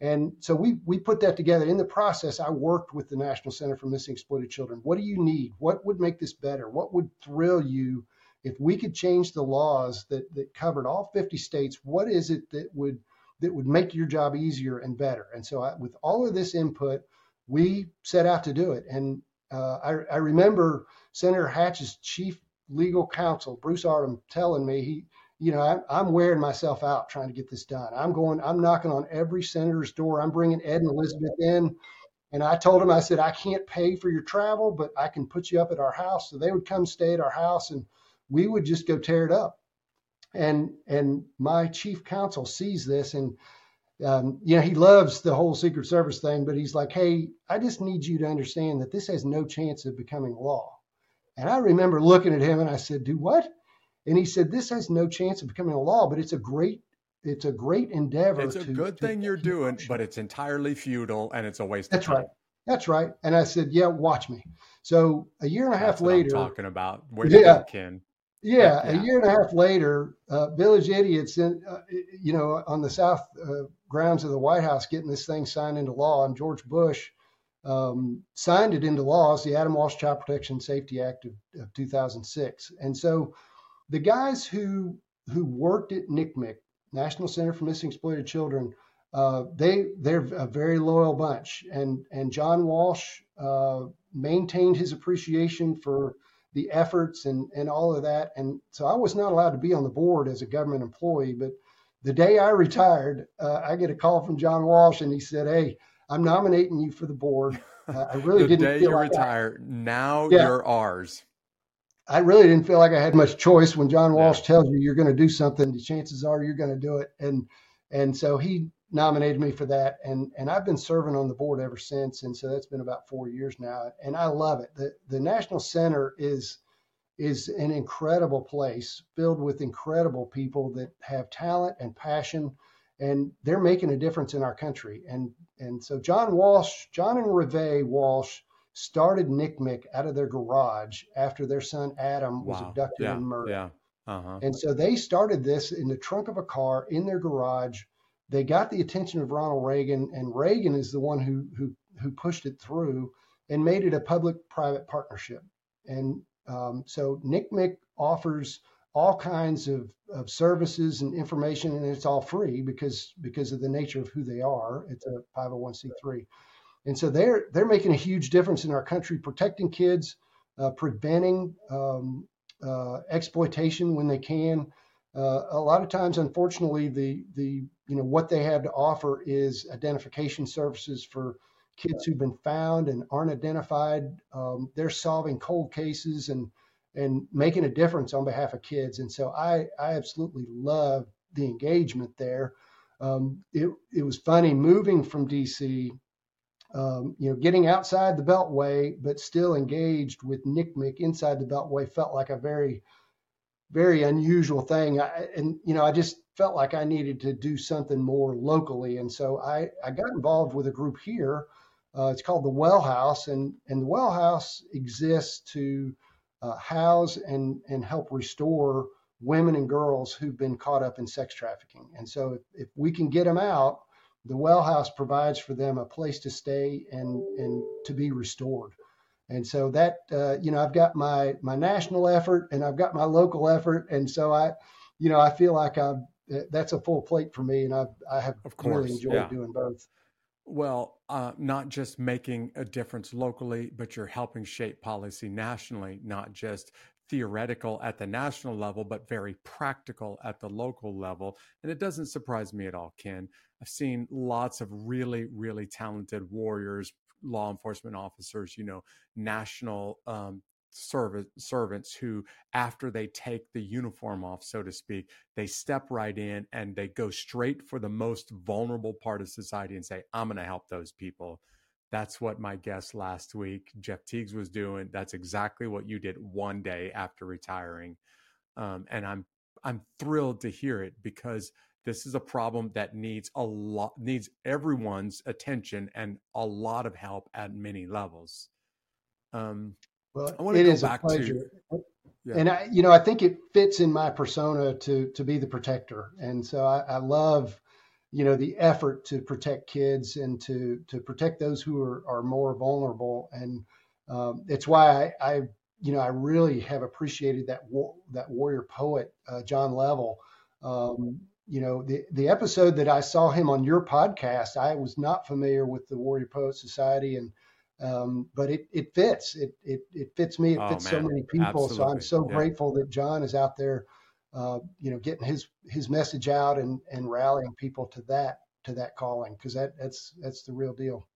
And so we we put that together. In the process, I worked with the National Center for Missing Exploited Children. What do you need? What would make this better? What would thrill you if we could change the laws that that covered all 50 states? What is it that would that would make your job easier and better? And so, I, with all of this input, we set out to do it. And uh, I, I, remember Senator Hatch's chief legal counsel, Bruce Artim, telling me he, you know, I, I'm wearing myself out trying to get this done. I'm going, I'm knocking on every senator's door. I'm bringing Ed and Elizabeth in. And I told them, I said, I can't pay for your travel, but I can put you up at our house. So they would come stay at our house and we would just go tear it up. And and my chief counsel sees this and um, you know, he loves the whole Secret Service thing, but he's like, hey, I just need you to understand that this has no chance of becoming law. And I remember looking at him and I said, do what? And he said, this has no chance of becoming a law, but it's a great, it's a great endeavor. It's a to, good to, thing you're doing, but it's entirely futile and it's a waste That's of time. right. That's right. And I said, yeah, watch me. So a year and a half That's later, talking about where yeah, Ken. Yeah, yeah, a year and a half later, uh, Village Idiots, in, uh, you know, on the south uh, grounds of the White House, getting this thing signed into law, and George Bush um, signed it into law as the Adam Walsh Child Protection Safety Act of, of 2006. And so, the guys who who worked at NCMEC, National Center for Missing Exploited Children, uh, they they're a very loyal bunch, and and John Walsh uh, maintained his appreciation for the efforts and, and all of that. And so I was not allowed to be on the board as a government employee. But the day I retired, uh, I get a call from John Walsh, and he said, "Hey, I'm nominating you for the board." Uh, I really the didn't. The day feel you like retire, I, now yeah, you're ours. I really didn't feel like I had much choice when John Walsh yeah. tells you you're going to do something. The chances are you're going to do it, and and so he nominated me for that and and I've been serving on the board ever since and so that's been about 4 years now and I love it. The the National Center is is an incredible place filled with incredible people that have talent and passion and they're making a difference in our country and and so John Walsh, John and Reve Walsh started NCMEC out of their garage after their son Adam was wow. abducted yeah. and murdered. Yeah. Uh-huh. And so they started this in the trunk of a car in their garage they got the attention of Ronald Reagan, and Reagan is the one who who who pushed it through and made it a public-private partnership. And um, so NCMEC offers all kinds of, of services and information, and it's all free because because of the nature of who they are. It's a 501c3, and so they're they're making a huge difference in our country, protecting kids, uh, preventing um, uh, exploitation when they can. Uh, a lot of times, unfortunately, the the you know what they have to offer is identification services for kids who've been found and aren't identified. Um, they're solving cold cases and and making a difference on behalf of kids. And so I I absolutely love the engagement there. Um, it it was funny moving from DC. Um, you know, getting outside the Beltway, but still engaged with NCMEC inside the Beltway felt like a very very unusual thing. I, and, you know, I just felt like I needed to do something more locally. And so I, I got involved with a group here. Uh, it's called the Well House, and, and the Well House exists to uh, house and, and help restore women and girls who've been caught up in sex trafficking. And so if, if we can get them out, the Well House provides for them a place to stay and, and to be restored. And so that uh, you know I've got my my national effort and I've got my local effort, and so I, you know, I feel like I've that's a full plate for me, and I I have of course, really enjoyed yeah. doing both. Well, uh, not just making a difference locally, but you're helping shape policy nationally, not just theoretical at the national level, but very practical at the local level. And it doesn't surprise me at all, Ken. I've seen lots of really, really talented warriors, law enforcement officers, you know, national um, servant, servants who, after they take the uniform off, so to speak, they step right in and they go straight for the most vulnerable part of society and say, I'm going to help those people. That's what my guest last week, Jeff Tiegs, was doing. That's exactly what you did one day after retiring. Um, and I'm I'm thrilled to hear it because this is a problem that needs a lot needs everyone's attention and a lot of help at many levels. Um, well, I want to go back to yeah. and I, you know, I think it fits in my persona to to be the protector, and so I, I love, you know, the effort to protect kids and to to protect those who are are more vulnerable, and um, it's why I, I, you know, I really have appreciated that that warrior poet uh, John Lovell. Um, you know, the the episode that I saw him on your podcast, I was not familiar with the Warrior Poet Society and um, but it, it fits. It, it, it fits me. It oh, fits man. so many people. Absolutely. So I'm so yeah. grateful that John is out there, uh, you know, getting his his message out and and rallying people to that to that calling because that that's that's the real deal.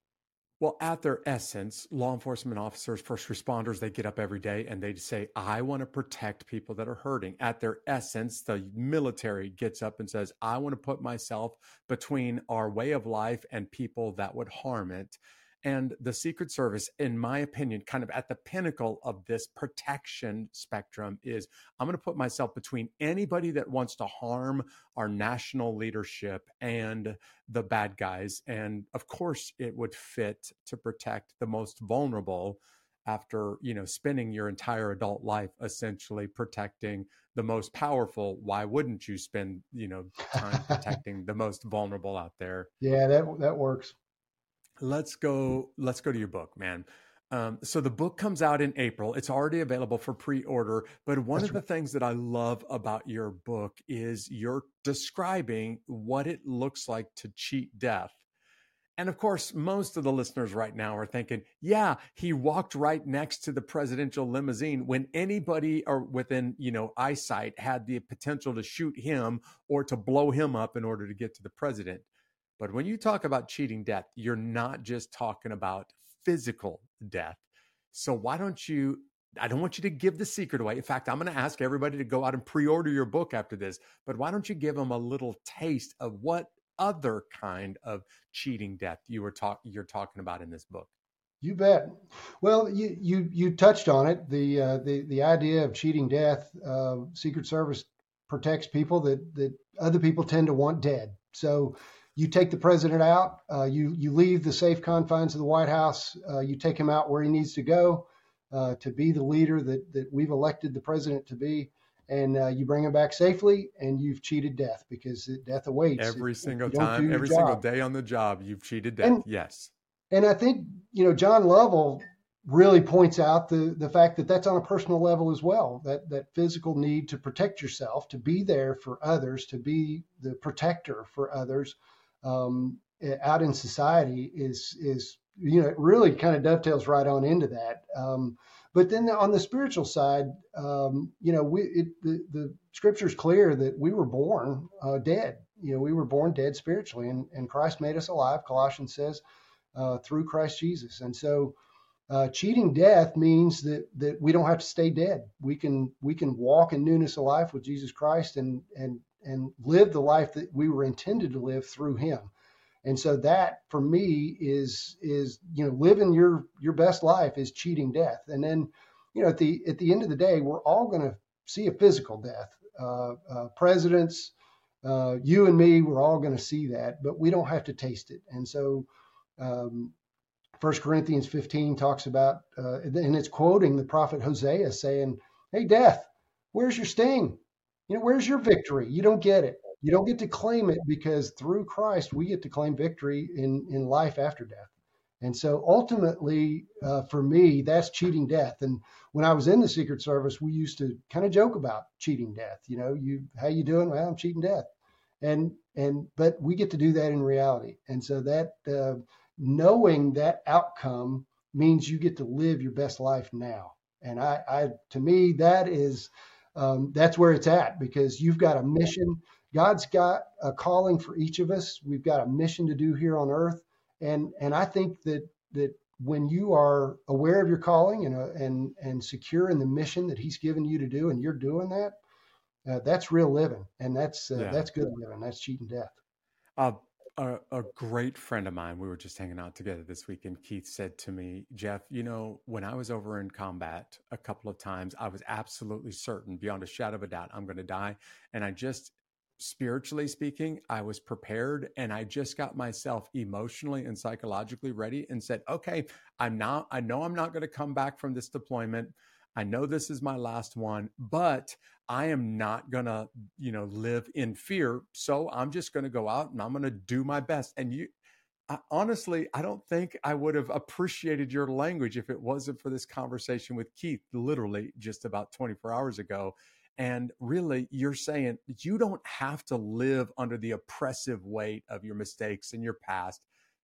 Well, at their essence, law enforcement officers, first responders, they get up every day and they say, I want to protect people that are hurting. At their essence, the military gets up and says, I want to put myself between our way of life and people that would harm it. And the Secret Service, in my opinion, kind of at the pinnacle of this protection spectrum is I'm going to put myself between anybody that wants to harm our national leadership and the bad guys. And of course, it would fit to protect the most vulnerable after you know spending your entire adult life essentially protecting the most powerful. Why wouldn't you spend you know time protecting the most vulnerable out there? Yeah that that works let's go let's go to your book man. Um, so the book comes out in april. It's already available for pre-order but one That's of the things that i love about your book is you're describing what it looks like to cheat death. And of course most of the listeners right now are thinking yeah he walked right next to the presidential limousine when anybody or within you know eyesight had the potential to shoot him or to blow him up in order to get to the president but when you talk about cheating death, you're not just talking about physical death. So why don't you? I don't want you to give the secret away. In fact, I'm going to ask everybody to go out and pre-order your book after this. But why don't you give them a little taste of what other kind of cheating death you were talk you're talking about in this book? You bet. Well, you you you touched on it. The uh, the the idea of cheating death. Uh, Secret Service protects people that that other people tend to want dead. So you take the president out, uh, you you leave the safe confines of the White House, uh, you take him out where he needs to go uh, to be the leader that that we've elected the president to be, and uh, you bring him back safely, and you've cheated death because death awaits every if, single if time, every single day on the job. You've cheated death. And, yes, and I think you know John Lovell really points out the the fact that that's on a personal level as well that that physical need to protect yourself to be there for others to be the protector for others um, out in society is is you know it really kind of dovetails right on into that. Um, but then on the spiritual side, um, you know, we it, the the scripture's clear that we were born uh, dead. You know, we were born dead spiritually, and, and Christ made us alive. Colossians says uh, through Christ Jesus, and so. Uh, cheating death means that that we don't have to stay dead. We can we can walk in newness of life with Jesus Christ and and and live the life that we were intended to live through him. And so that for me is is you know living your your best life is cheating death. And then you know at the at the end of the day we're all going to see a physical death uh, uh, presidents uh, you and me we're all going to see that but we don't have to taste it. And so um, 1 corinthians 15 talks about uh, and it's quoting the prophet hosea saying hey death where's your sting you know, where's your victory? You don't get it. You don't get to claim it because through Christ we get to claim victory in in life after death. And so ultimately, uh, for me, that's cheating death. And when I was in the Secret Service, we used to kind of joke about cheating death. You know, you how you doing? Well, I'm cheating death. And and but we get to do that in reality. And so that uh, knowing that outcome means you get to live your best life now. And I, I to me, that is um, that's where it's at because you've got a mission. God's got a calling for each of us. We've got a mission to do here on earth, and and I think that that when you are aware of your calling and uh, and and secure in the mission that He's given you to do, and you're doing that, uh, that's real living, and that's uh, yeah. that's good living. That's cheating death. A, a, great friend of mine, we were just hanging out together this week, and Keith said to me, Jeff, you know, when I was over in combat a couple of times, I was absolutely certain, beyond a shadow of a doubt, I'm going to die. And I just spiritually speaking, I was prepared and I just got myself emotionally and psychologically ready and said, okay, I'm not, I know I'm not going to come back from this deployment. I know this is my last one, but I am not going to, you know, live in fear. So I'm just going to go out and I'm going to do my best. And you, I, honestly, I don't think I would have appreciated your language if it wasn't for this conversation with Keith, literally just about 24 hours ago. And really, you're saying you don't have to live under the oppressive weight of your mistakes and your past.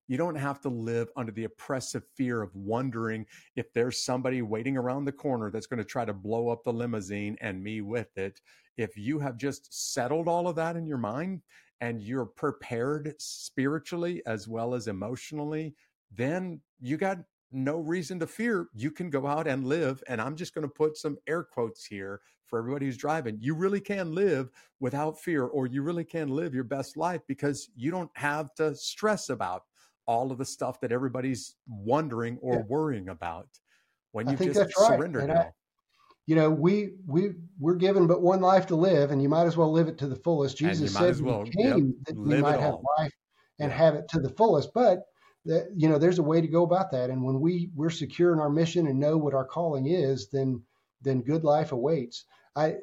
You don't have to live under the oppressive fear of wondering if there's somebody waiting around the corner that's going to try to blow up the limousine and me with it. If you have just settled all of that in your mind and you're prepared spiritually as well as emotionally, then you got no reason to fear. You can go out and live. And I'm just going to put some air quotes here for everybody who's driving. You really can live without fear, or you really can live your best life because you don't have to stress about all of the stuff that everybody's wondering or yeah. worrying about when you just right. surrender it all. You know, we we we're given but one life to live, and you might as well live it to the fullest. Jesus said well, came yep, that we might have life and yeah. have it to the fullest. But that you know, there's a way to go about that. And when we we're secure in our mission and know what our calling is, then then good life awaits. I,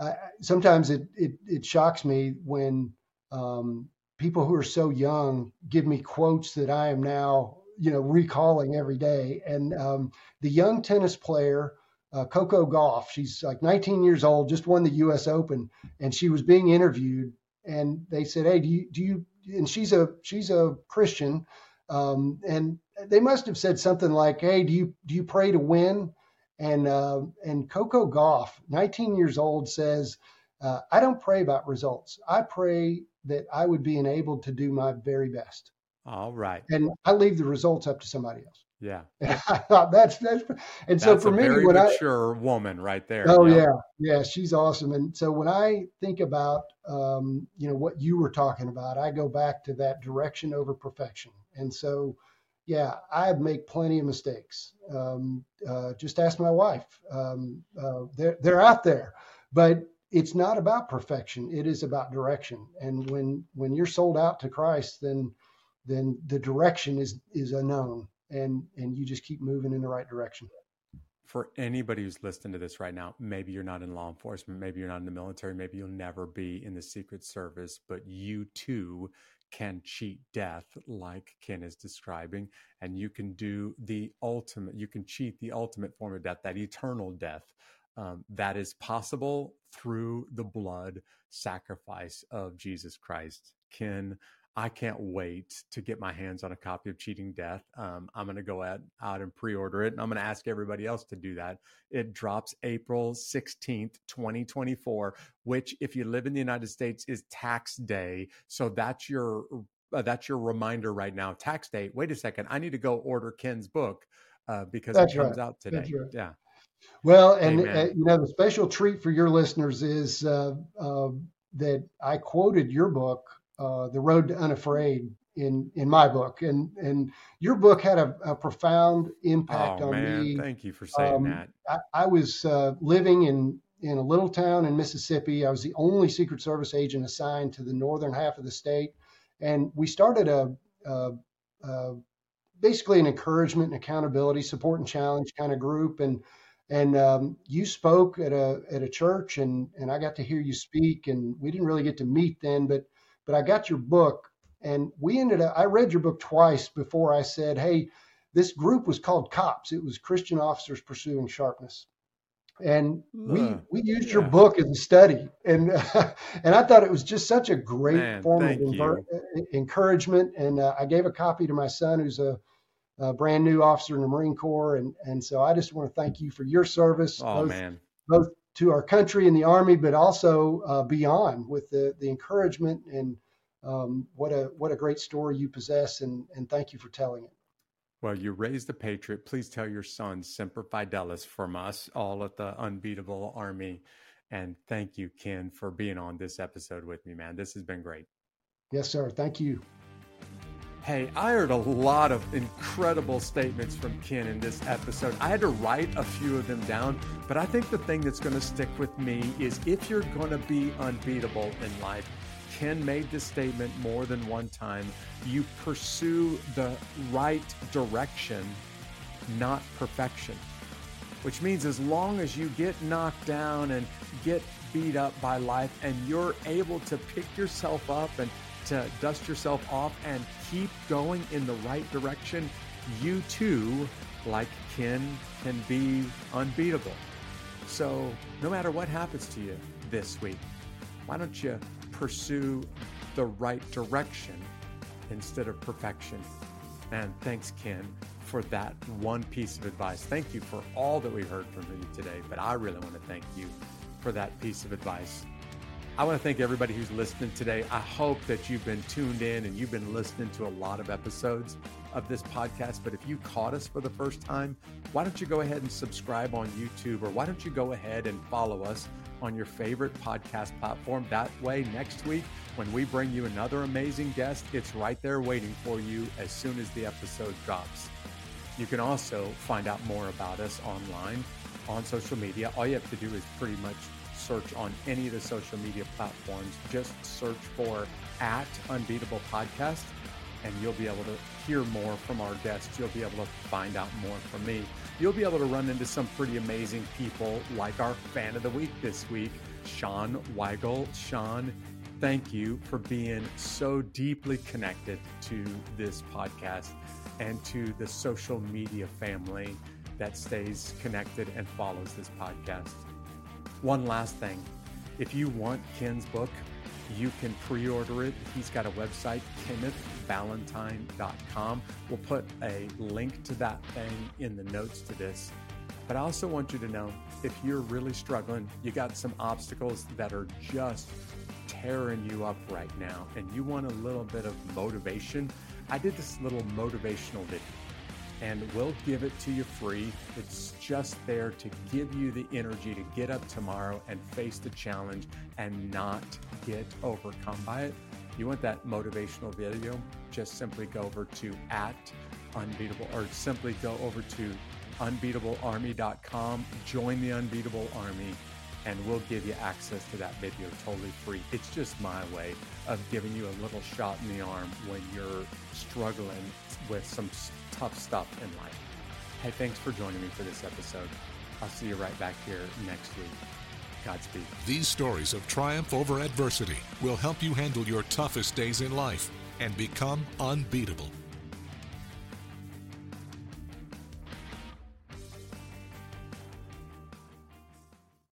I sometimes it, it it shocks me when um, people who are so young give me quotes that I am now, you know, recalling every day. And um, the young tennis player, uh, Coco Gauff, she's like 19 years old, just won the U.S. Open, and she was being interviewed, and they said, "Hey, do you do you?" And she's a she's a Christian, um, and they must have said something like, "Hey, do you do you pray to win?" And uh, and Coco Gauff, 19 years old, says, uh, "I don't pray about results. I pray that I would be enabled to do my very best. All right. And I leave the results up to somebody else. Yeah. And I thought that's that's and so for a me very when mature I, woman right there. Oh yeah. yeah. she's awesome. And so when I think about um, you know what you were talking about, I go back to that direction over perfection. And so yeah, I make plenty of mistakes. Um, uh, just ask my wife. Um, uh, they're they're out there, but it's not about perfection it is about direction. And when when you're sold out to christ then then the direction is is unknown and and you just keep moving in the right direction. For anybody who's listening to this right now maybe you're not in law enforcement maybe you're not in the military maybe you'll never be in the secret service but you too can cheat death like ken is describing and you can do the ultimate you can cheat the ultimate form of death that eternal death um, that is possible through the blood sacrifice of Jesus Christ. Ken, I can't wait to get my hands on a copy of Cheating Death. Um, I'm going to go out, out and pre order it, and I'm going to ask everybody else to do that. It drops April 16th, 2024, which, if you live in the United States, is tax day. So that's your. Uh, that's your reminder right now. Tax day. Wait a second. I need to go order Ken's book uh, because that's it comes right. out today. Right. Yeah. Well, and uh, you know, the special treat for your listeners is uh, uh, that I quoted your book, uh, "The Road to Unafraid," in in my book, and and your book had a, a profound impact oh, on man. me. Thank you for saying um, that. I, I was uh, living in in a little town in Mississippi. I was the only Secret Service agent assigned to the northern half of the state, and we started a, a, a basically an encouragement and accountability, support and challenge kind of group, and and um, you spoke at a at a church and and I got to hear you speak and we didn't really get to meet then but but I got your book and we ended up I read your book twice before I said hey this group was called cops. It was Christian officers pursuing sharpness. And we uh, we used yeah. your book as a study and uh, and I thought it was just such a great Man, form of enver- encouragement and uh, I gave a copy to my son who's a a brand new officer in the Marine Corps, and and so I just want to thank you for your service. Oh both, man, both to our country and the Army, but also uh, beyond with the the encouragement and um, what a what a great story you possess, and and thank you for telling it. Well, you raised a patriot. Please tell your son Semper Fidelis from us all at the Unbeatable Army. And thank you, Ken, for being on this episode with me, man. This has been great. Yes, sir. Thank you. Hey, I heard a lot of incredible statements from Ken in this episode. I had to write a few of them down, but I think the thing that's going to stick with me is if you're going to be unbeatable in life, Ken made this statement more than one time. You pursue the right direction, not perfection. Which means as long as you get knocked down and get beat up by life and you're able to pick yourself up and to dust yourself off and keep going in the right direction, you too, like Ken, can be unbeatable. So, no matter what happens to you this week, why don't you pursue the right direction instead of perfection? And thanks, Ken, for that one piece of advice. Thank you for all that we heard from you today, but I really want to thank you for that piece of advice. I want to thank everybody who's listening today. I hope that you've been tuned in and you've been listening to a lot of episodes of this podcast. But if you caught us for the first time, why don't you go ahead and subscribe on YouTube or why don't you go ahead and follow us on your favorite podcast platform? That way, next week, when we bring you another amazing guest, it's right there waiting for you as soon as the episode drops. You can also find out more about us online on social media. All you have to do is pretty much search on any of the social media platforms. Just search for at Unbeatable Podcast, and you'll be able to hear more from our guests. You'll be able to find out more from me. You'll be able to run into some pretty amazing people, like our fan of the week this week, Sean Weigel. Sean, thank you for being so deeply connected to this podcast and to the social media family that stays connected and follows this podcast. One last thing if you want Ken's book, you can pre order it. He's got a website, kennethvalentine.com. We'll put a link to that thing in the notes to this. But I also want you to know if you're really struggling, you got some obstacles that are just tearing you up right now, and you want a little bit of motivation, I did this little motivational video and we'll give it to you free. It's just there to give you the energy to get up tomorrow and face the challenge and not get overcome by it. You want that motivational video? Just simply go over to at unbeatable or simply go over to unbeatablearmy.com, join the unbeatable army, and we'll give you access to that video totally free. It's just my way of giving you a little shot in the arm when you're struggling with some tough stuff in life. Hey, thanks for joining me for this episode. I'll see you right back here next week. Godspeed. These stories of triumph over adversity will help you handle your toughest days in life and become unbeatable.